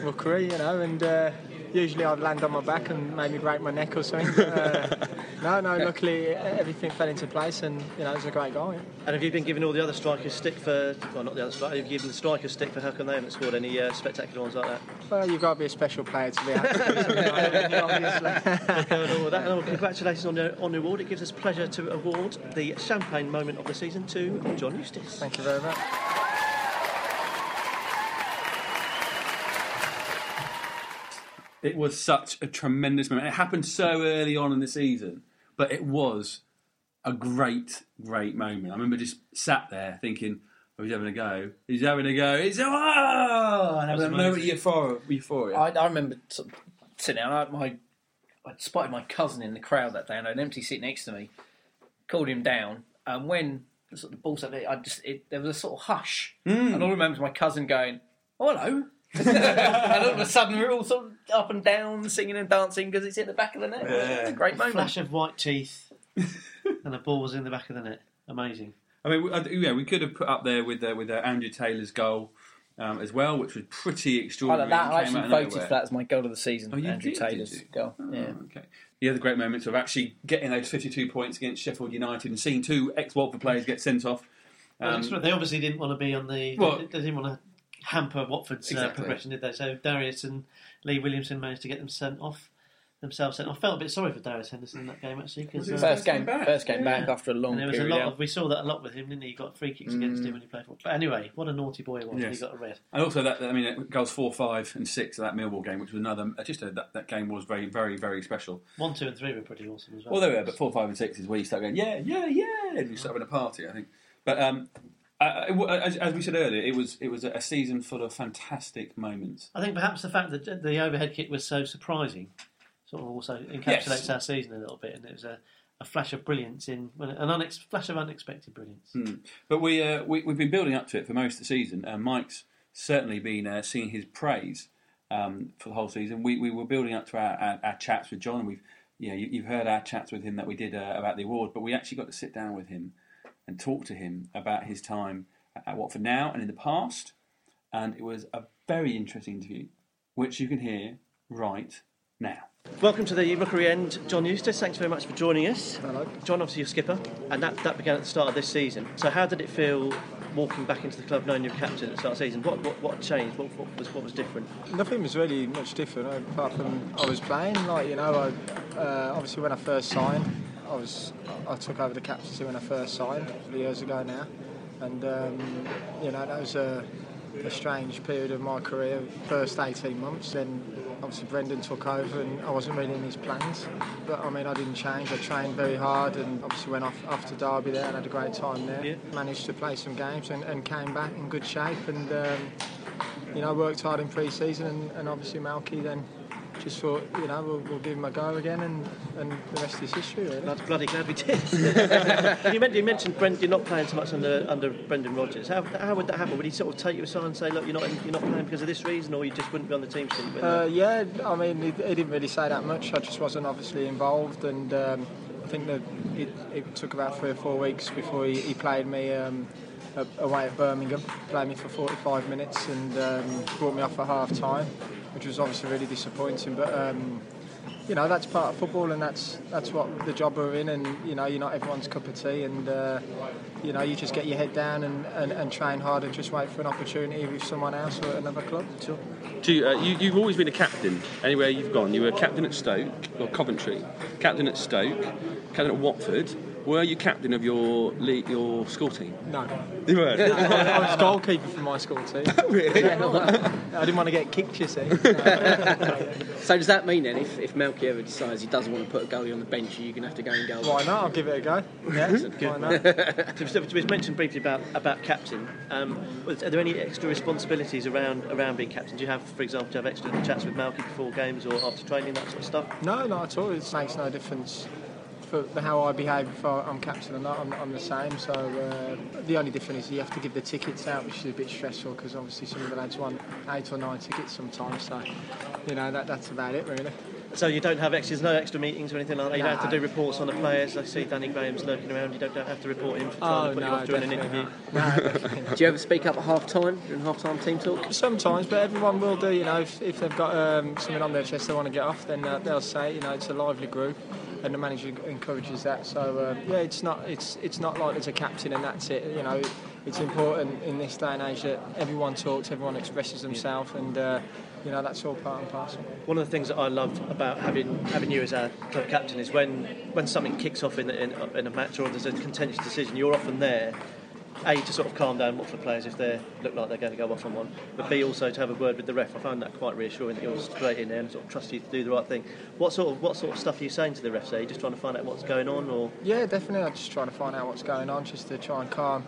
rookery, you know. And uh, usually I'd land on my back and maybe break my neck or something. But, uh, [LAUGHS] no, no. Luckily, everything fell into place, and you know, it was a great goal. Yeah. And have you been giving all the other strikers stick for, well, not the other strikers, have you given the strikers stick for how come they haven't scored any uh, spectacular ones like that? Well, you've got to be a special player to be [LAUGHS] with something that, obviously. and all that. And, well, congratulations on the, on the award. It gives us pleasure to award the champagne moment of the season to John Eustace. Thank you very much. It was such a tremendous moment. It happened so early on in the season, but it was a great, great moment. I remember just sat there thinking, oh, he's having a go. He's having a go. He's oh, and having a moment of euphoria. euphoria. I, I remember of sitting down. I, my, I spotted my cousin in the crowd that day, and I had an empty seat next to me. Called him down, and when the sort of ball set, I just it, there was a sort of hush, Mm. and all I remember is my cousin going, "Oh, hello." [LAUGHS] and all of a sudden, we're all sort of up and down, singing and dancing because it's in the back of the net. It's a great A moment. flash of white teeth, [LAUGHS] and the ball was in the back of the net. Amazing. I mean, we- I- yeah, we could have put up there with uh, with uh, Andrew Taylor's goal, um, as well, which was pretty I, extraordinary. that, I actually voted nowhere. for that as my goal of the season. Oh, Andrew did, did Taylor's you? goal. Oh, yeah. okay. The other great moments of actually getting those 52 points against Sheffield United and seeing two ex-Watford players get sent off. Um, that's right. They obviously didn't want to be on the. Well- they, they didn't want to hamper Watford's uh, progression, did they? So Darius and Lee Williamson managed to get them sent off. Themselves sent off. Felt a bit sorry for Darius Henderson in that game actually because Was it first game- back. first game back after a long and there was period a lot out. of we saw that a lot with him, didn't he? He got free kicks against Mm. him when he played for. But anyway, what a naughty boy he was. Yes. He got a red. And also that I mean it goes four, five, and six of that Millwall game, which was another. Just a, that, that game was very, very, very special. One, two, and three were pretty awesome as well. Well, there we are, but four, five, and six is where you start going, yeah, yeah, yeah, and you start having a party. I think, but um, uh, as, as we said earlier, it was it was a season full of fantastic moments. I think perhaps the fact that the overhead kick was so surprising sort of also encapsulates Yes. our season a little bit, and it was a, a flash of brilliance in an unex- flash of unexpected brilliance. Hmm. But we, uh, we we've been building up to it for most of the season. Uh, Mike's certainly been uh, seeing his praise um, for the whole season. We, we were building up to our, our, our chats with John, and we've know you, you've heard our chats with him that we did uh, about the award, but we actually got to sit down with him and talk to him about his time at, at Watford now and in the past, and it was a very interesting interview, which you can hear right now. Welcome to the Rookery End, John Eustace. Thanks very much for joining us. Hello. John, obviously your skipper, and that, that began at the start of this season. So how did it feel walking back into the club knowing you're captain at the start of the season? What, what, what changed? What, what, was, what was different? Nothing was really much different apart from I was playing. Like you know, I, uh, obviously when I first signed, I was I took over the captaincy when I first signed years ago now, and um, you know that was a, a strange period of my career. First 18 months, then obviously Brendan took over, and I wasn't really in his plans. But I mean, I didn't change. I trained very hard, and obviously went off to Derby there and had a great time there. Managed to play some games and, and came back in good shape, and. Um, you know, worked hard in pre-season, and, and obviously Malky then just thought, you know, we'll, we'll give him a go again, and, and the rest is history. Really. Bloody, bloody glad we did. [LAUGHS] you, meant, you mentioned Brent, you're not playing so much under under Brendan Rodgers. How, how would that happen? Would he sort of take you aside and say, look, you're not you're not playing because of this reason, or you just wouldn't be on the team sheet? Uh, yeah, I mean, he, he didn't really say that much. I just wasn't obviously involved, and um, I think that it, it took about three or four weeks before he, he played me um, away at Birmingham. Played me for 45 minutes and um, brought me off at half time, which was obviously really disappointing. But um, you know, that's part of football, and that's that's what the job we're in. And you know, you're not everyone's cup of tea, and uh, you know, you just get your head down and, and, and train hard and just wait for an opportunity with someone else or another club. Sure. Do you, uh, you, you've always been a captain anywhere you've gone. You were captain at Stoke or Coventry, captain at Stoke, captain at Watford. Were you captain of your league, your school team? No. You weren't? [LAUGHS] I was goalkeeper for my school team. [LAUGHS] really? Yeah, I didn't want to get kicked, you see. So does that mean then, if, if Malky ever decides he doesn't want to put a goalie on the bench, you're going to have to go and go? Why not? I'll give it a go. Yeah, why not? [LAUGHS] It was mentioned briefly about about captain. Um, are there any extra responsibilities around around being captain? Do you have, for example, do you have extra chats with Malky before games or after training, that sort of stuff? No, not at all. It makes no difference for how I behave if I'm captain or not. I'm, I'm the same. So uh, the only difference is you have to give the tickets out, which is a bit stressful because obviously some of the lads want eight or nine tickets sometimes. So you know that, that's about it really. So you don't have extra, there's no extra meetings or anything like that. You don't have to do reports on the players. I see Danny Graham's lurking around. You don't, don't have to report him for trying Oh, to put you no, off during an definitely interview. Do you ever speak up at half time during half time team talk? Sometimes, but everyone will do. You know, if, if they've got um, something on their chest they want to get off, then uh, they'll say. You know, it's a lively group, and the manager encourages that. So uh, yeah, it's not it's it's not like there's a captain and that's it. You know, it's important in this day and age that everyone talks, everyone expresses themselves, and uh, you know that's all part and parcel. One of the things that I loved about having having you as our club captain is when when something kicks off in, in, in a match or there's a contentious decision, you're often there. A to sort of calm down Watford players if they look like they're going to go off on one, but B also to have a word with the ref. I find that quite reassuring that you're straight in there and sort of trust you to do the right thing. What sort of what sort of stuff are you saying to the refs? Are you just trying to find out what's going on, or Yeah, definitely. I'm just trying to find out what's going on, just to try and calm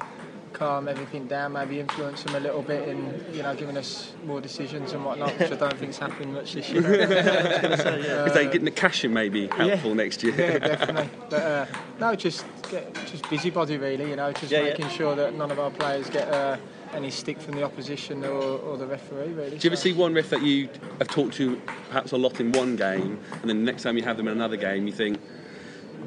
calm everything down, maybe influence them a little bit in you know giving us more decisions and whatnot, which I don't think's happening much this year. [LAUGHS] Is they getting the cash in maybe helpful next year? Yeah, [LAUGHS] definitely. But uh, no, just get, just busybody really. You know, just Yeah, yeah. making sure that none of our players get uh, any stick from the opposition or, or the referee. Really. Do you ever So- see one ref that you have talked to perhaps a lot in one game, and then the next time you have them in another game, you think,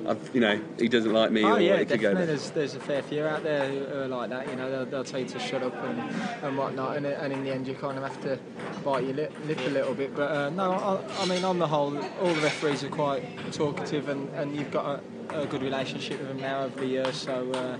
I've, you know, he doesn't like me, Oh yeah, it could go definitely. There's, there's a fair few out there who who are like that. You know, they'll, they'll tell you to shut up and, and whatnot, and, and in the end, you kind of have to bite your lip, lip a little bit. But uh, no, I, I mean, on the whole, all the referees are quite talkative, and, and you've got a, a good relationship with them now over the years. So, uh,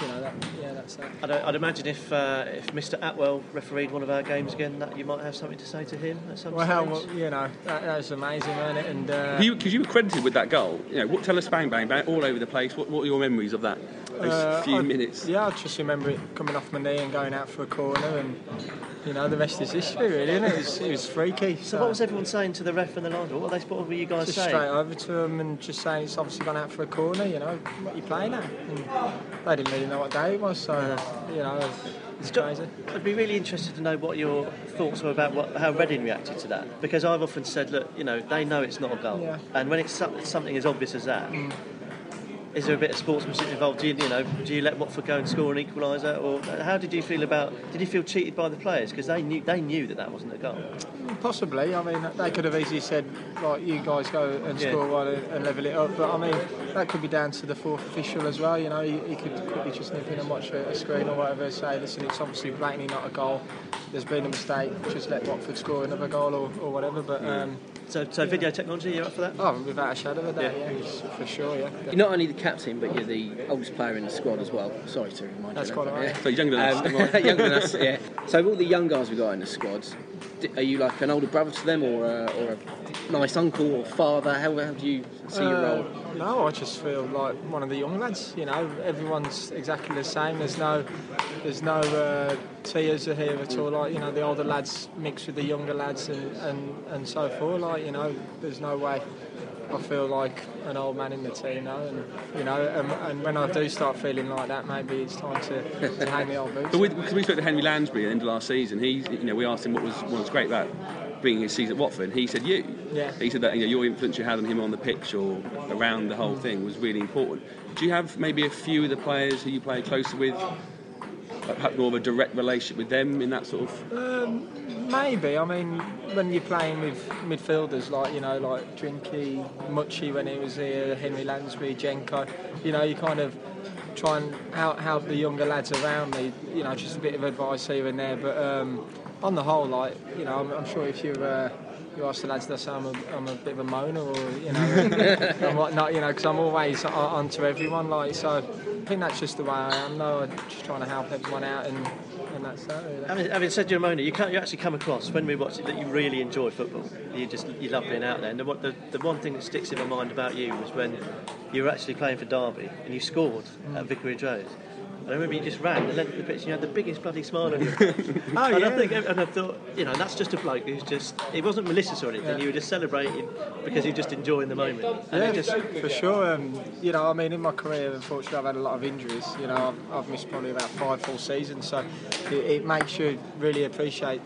you know, that, yeah, that's that. I'd, I'd imagine if uh, if Mr. Attwell refereed one of our games again, that you might have something to say to him at some Well, stage. well, you know, that, that was amazing, wasn't it? And uh, Because you, were credited with that goal. You know, what, tell us bang, bang, bang, all over the place. What, what are your memories of that? Those Uh, few I- minutes. Yeah, I just remember it coming off my knee and going out for a corner, and you know the rest is history, really. Isn't it? It, was, it was freaky. So what was everyone saying to the ref and the line? What, were they, what were you guys just saying? straight over to them and just saying it's obviously gone out for a corner. You know what are you playing at? And they didn't really know what day it was, so you know it's crazy. I'd be really interested to know what your thoughts were about what, how Reading reacted to that. Because I've often said, look, you know, they know it's not a goal. Yeah. And when it's something as obvious as that, Mm. Is there a bit of sportsmanship involved? Do you, you know, do you let Watford go and score an equaliser? Or how did you feel about, did you feel cheated by the players? Because they knew, they knew that that wasn't a goal. Possibly. I mean, they could have easily said, like, you guys go and Yeah. score one and, and level it up. But I mean, that could be down to the fourth official as well. You know, he, he could quickly just nip in and watch a, a screen or whatever, say, listen, it's obviously blatantly not a goal. There's been a mistake. Just let Watford score another goal or, or whatever. But um, so, so video technology, you're up for that? Oh, without a shadow of a doubt, Yeah. yeah, for sure, yeah. You're not only the captain, but you're the oldest player in the squad as well. Sorry to remind That's you. quite of that, all right. yeah. So younger than us. Um, [LAUGHS] younger than us, yeah. So all the young guys we've got in the squad, are you like an older brother to them, or a, or a nice uncle or father? How, how do you see your Uh, role? No, I just feel like one of the young lads. You know, everyone's exactly the same. There's no, there's no uh, tiers here at all. Like you know, the older lads mix with the younger lads and, and, and so forth. Like you know, there's no way. I feel like an old man in the team now, and you know, and, and when I do start feeling like that, maybe it's time to, to hang the old boots. [LAUGHS] But we, because we spoke to Henry Lansbury at the end of last season, he, you know, we asked him what was what was great about being his season at Watford. He said you. Yeah. He said that you know, your influence you had on him on the pitch or around the whole thing was really important. Do you have maybe a few of the players who you play closer with, more of a direct relationship with them in that sort of? Um, maybe. I mean, when you're playing with midfielders like you know, like Drinky, Mucci when he was here, Henry Lansbury, Jenko, you know, you kind of try and help, help the younger lads around me. You know, just a bit of advice here and there. But um, on the whole, like you know, I'm, I'm sure if you uh, you ask the lads, they say I'm a, I'm a bit of a moaner or you know, [LAUGHS] and whatnot. You know, because I'm always on, to everyone. Like so, think that's just the way I am. though. I'm just trying to help everyone out and. And that's that. Really. Having, having said you're a moaner, you, can't, you actually come across when we watch it that you really enjoy football. You just you love being out there. And the, one- the, the one thing that sticks in my mind about you was when you were actually playing for Derby and you scored at mm. Vicarage Road. I remember you just ran the length of the pitch and you had the biggest bloody smile on your [LAUGHS] face. Oh, and yeah. I think, and I thought, you know, that's just a bloke who's just, it wasn't malicious or anything, Yeah. you were just celebrating because you're just enjoying the moment. And Yeah, just, for sure. Um, you know, I mean, in my career, unfortunately, I've had a lot of injuries. You know, I've, I've missed probably about five full seasons, so it, it makes you really appreciate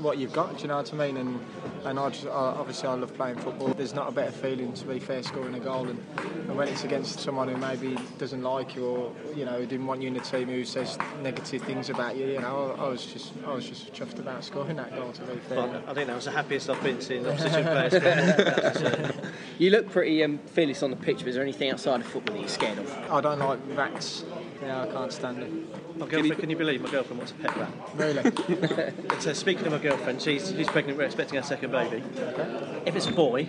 what you've got. Do you know what I mean? And and I just I, obviously I love playing football. There's not a better feeling to be fair scoring a goal, and, and when it's against someone who maybe doesn't like you or you know who didn't want you in the team, who says negative things about you. You know, I, I was just I was just chuffed about scoring that goal. To be fair. well, I think that was the happiest I've been seeing opposition players [LAUGHS] score. That's, [LAUGHS] You look pretty um, fearless on the pitch, but is there anything outside of football that you're scared of? I don't like rats. Yeah, I can't stand them. My girlfriend, can you believe my girlfriend wants a pet rat? Really? [LAUGHS] so speaking of my girlfriend, she's, she's pregnant. We're expecting our second baby. If it's a boy,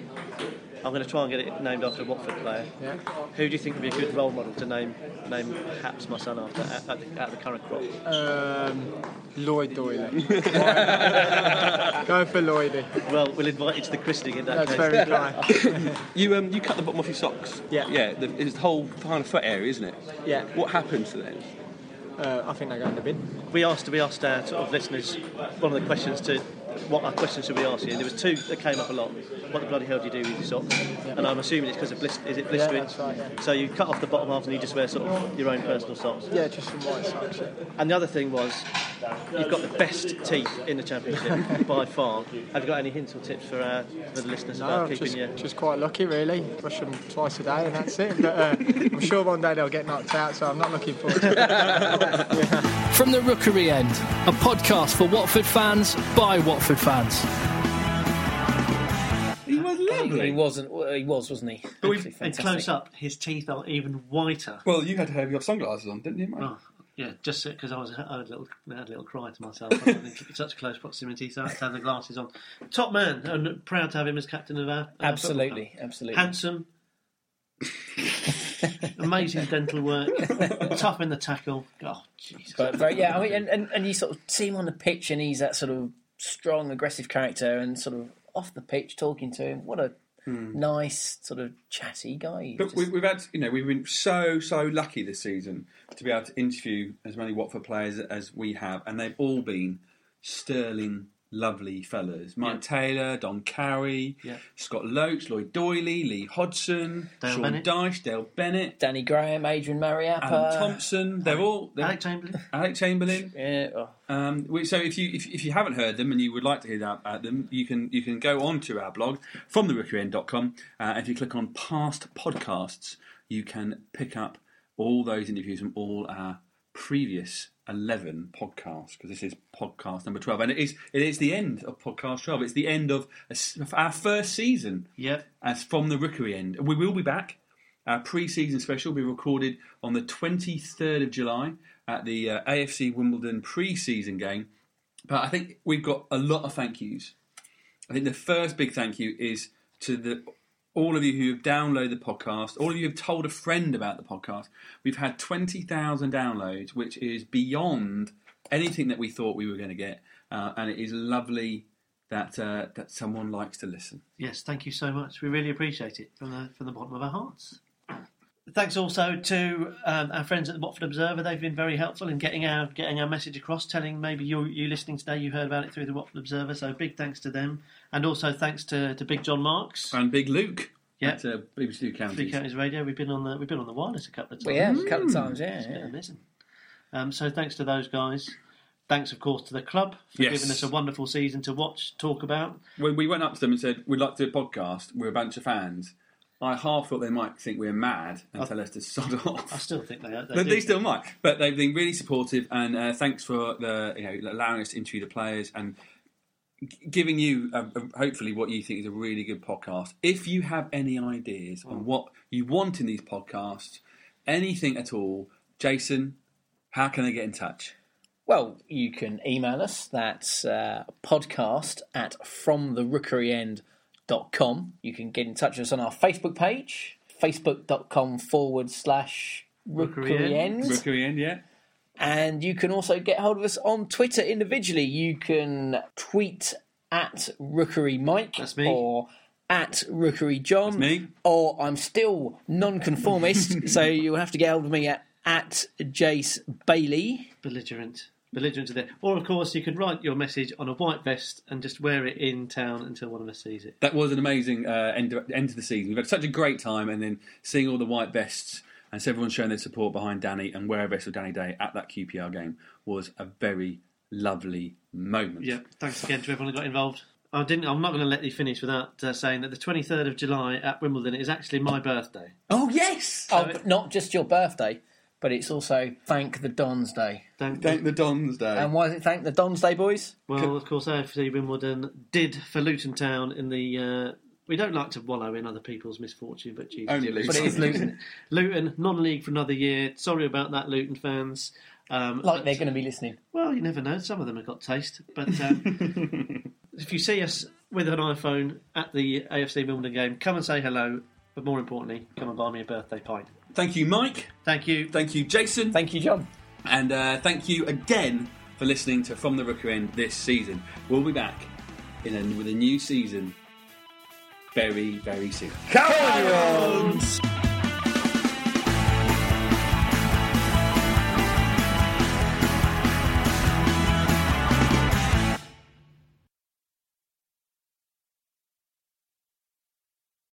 I'm going to try and get it named after a Watford player. Yeah. Who do you think would be a good role model to name name perhaps my son after out, out, the, out of the current crop? Um, Lloyd Doyley. [LAUGHS] Go for Lloydie. Well, we'll invite you to the christening in that That's case. very kind. [LAUGHS] You um, you cut the bottom off your socks. Yeah. Yeah. The, it's the whole kind of foot area, isn't it? Yeah. What happens to them? Uh, I think they go in the bin. we asked we asked our sort of listeners one of the questions to what our questions should we ask you and there was two that came up a lot what the bloody hell do you do with your socks and I'm assuming it's because of blist- is it blistering that's right, yeah. so you cut off the bottom half and you just wear sort of your own personal socks Yeah, just some white socks. Yeah. and the other thing was you've got the best teeth in the championship [LAUGHS] by far have you got any hints or tips for, uh, for the listeners No, about I'm keeping just, your just quite lucky, really. Brush them twice a day, and that's it. But uh, I'm sure one day they'll get knocked out, so I'm not looking forward to it. [LAUGHS] From the Rookery End, a podcast for Watford fans by Watford fans. He was He, lovely. he wasn't. He was, wasn't he? But we've- Absolutely And close up, his teeth are even whiter. Well, you had to have your sunglasses on, didn't you, Mike? Oh, yeah, just because I was I had a little I had a little cry to myself. I was in such close proximity, so I had to have the glasses on. Top man, and proud to have him as captain of our. our Absolutely, club. absolutely. Handsome, [LAUGHS] amazing dental work, tough in the tackle. Oh, Jesus. But very, yeah, I mean, and, and, and you sort of see him on the pitch, and he's that sort of strong, aggressive character, and sort of off the pitch talking to him. What a hmm. nice, sort of chatty guy. But just- we, we've had, you know, we've been so so lucky this season to be able to interview as many Watford players as we have, and they've all been sterling, lovely fellas. Mike Yeah. Taylor, Don Carey, Yeah. Scott Loach, Lloyd Doyley, Lee Hodson, Dale Sean Bennett. Dyche, Dale Bennett, Danny Graham, Adrian Mariappa, Alan Thompson. They're all they're, Alec Chamberlain. Alec Chamberlain. [LAUGHS] Yeah, oh, Um, so if you if, if you haven't heard them and you would like to hear that, about them, you can you can go on to our blog from therookeryend.com. Uh, if you click on past podcasts, you can pick up all those interviews from all our previous eleven podcasts because this is podcast number twelve, and it is it is the end of podcast twelve. It's the end of, of our first season Yep. as from the Rookery End. We will be back. Our pre-season special will be recorded on the 23rd of July at the uh, AFC Wimbledon pre-season game. But I think we've got a lot of thank yous. I think the first big thank you is to the all of you who have downloaded the podcast, all of you who have told a friend about the podcast. We've had 20,000 downloads, which is beyond anything that we thought we were going to get. Uh, and it is lovely that uh, that someone likes to listen. Yes, thank you so much. We really appreciate it from the from the bottom of our hearts. Thanks also to um, our friends at the Watford Observer. They've been very helpful in getting our getting our message across, telling maybe you you listening today you heard about it through the Watford Observer. So big thanks to them, and also thanks to, to Big John Marks, And Big Luke Yeah. at uh, BBC Two Three Counties. Counties Radio. We've been on the we've been on the wireless a couple of times. well, yeah, a couple of times, yeah. It's been yeah. amazing. Um, so thanks to those guys. Thanks, of course, to the club for Yes. giving us a wonderful season to watch, talk about. When we went up to them and said, We'd like to do a podcast, we're a bunch of fans, I half thought they might think we're mad and tell us to sod [LAUGHS] off. I still think they are. They, do. they still might, but they've been really supportive, and uh, thanks for the you know allowing us to interview the players and giving you uh, uh, hopefully what you think is a really good podcast. If you have any ideas on what you want in these podcasts, anything at all, Jason, how can they get in touch? Well, you can email us. That's uh, podcast at fromtherookeryend.com. You can get in touch with us on our Facebook page, facebook.com forward slash Rookery rookery End. end. Rookery End, yeah. And you can also get hold of us on Twitter individually. You can tweet at Rookery Mike That's me. or at Rookery John. That's me. Or I'm still non-conformist, [LAUGHS] so you'll have to get hold of me at, at Jace Bailey. belligerent. Belligerent to there. Or, of course, you could write your message on a white vest and just wear it in town until one of us sees it. That was an amazing uh, end, to, end to the season. We've had such a great time, and then seeing all the white vests and so everyone showing their support behind Danny and wear a vest with Danny Day at that QPR game was a very lovely moment. Yeah, thanks again to everyone who got involved. I didn't. I'm not going to let you finish without uh, saying that the 23rd of July at Wimbledon is actually my birthday. Oh yes. Oh, but not just your birthday, but it's also Thank the Dons Day. Thank, Thank the Dons Day. And why is it Thank the Dons Day, boys? well, of course, AFC Wimbledon did for Luton Town in the. Uh, we don't like to wallow in other people's misfortune, but Jesus, Only Luton. But it is Luton. [LAUGHS] Luton, non-league for another year. Sorry about that, Luton fans. Um, like but- they're going to be listening. Well, you never know. Some of them have got taste. But um, [LAUGHS] if you see us with an iPhone at the AFC Wimbledon game, come and say hello. But more importantly, come and buy me a birthday pint. Thank you, Mike. Thank you. Thank you, Jason. Thank you, John. And uh, thank you again for listening to From the Rookery End this season. We'll be back in a, with a new season very, very soon. Come on, you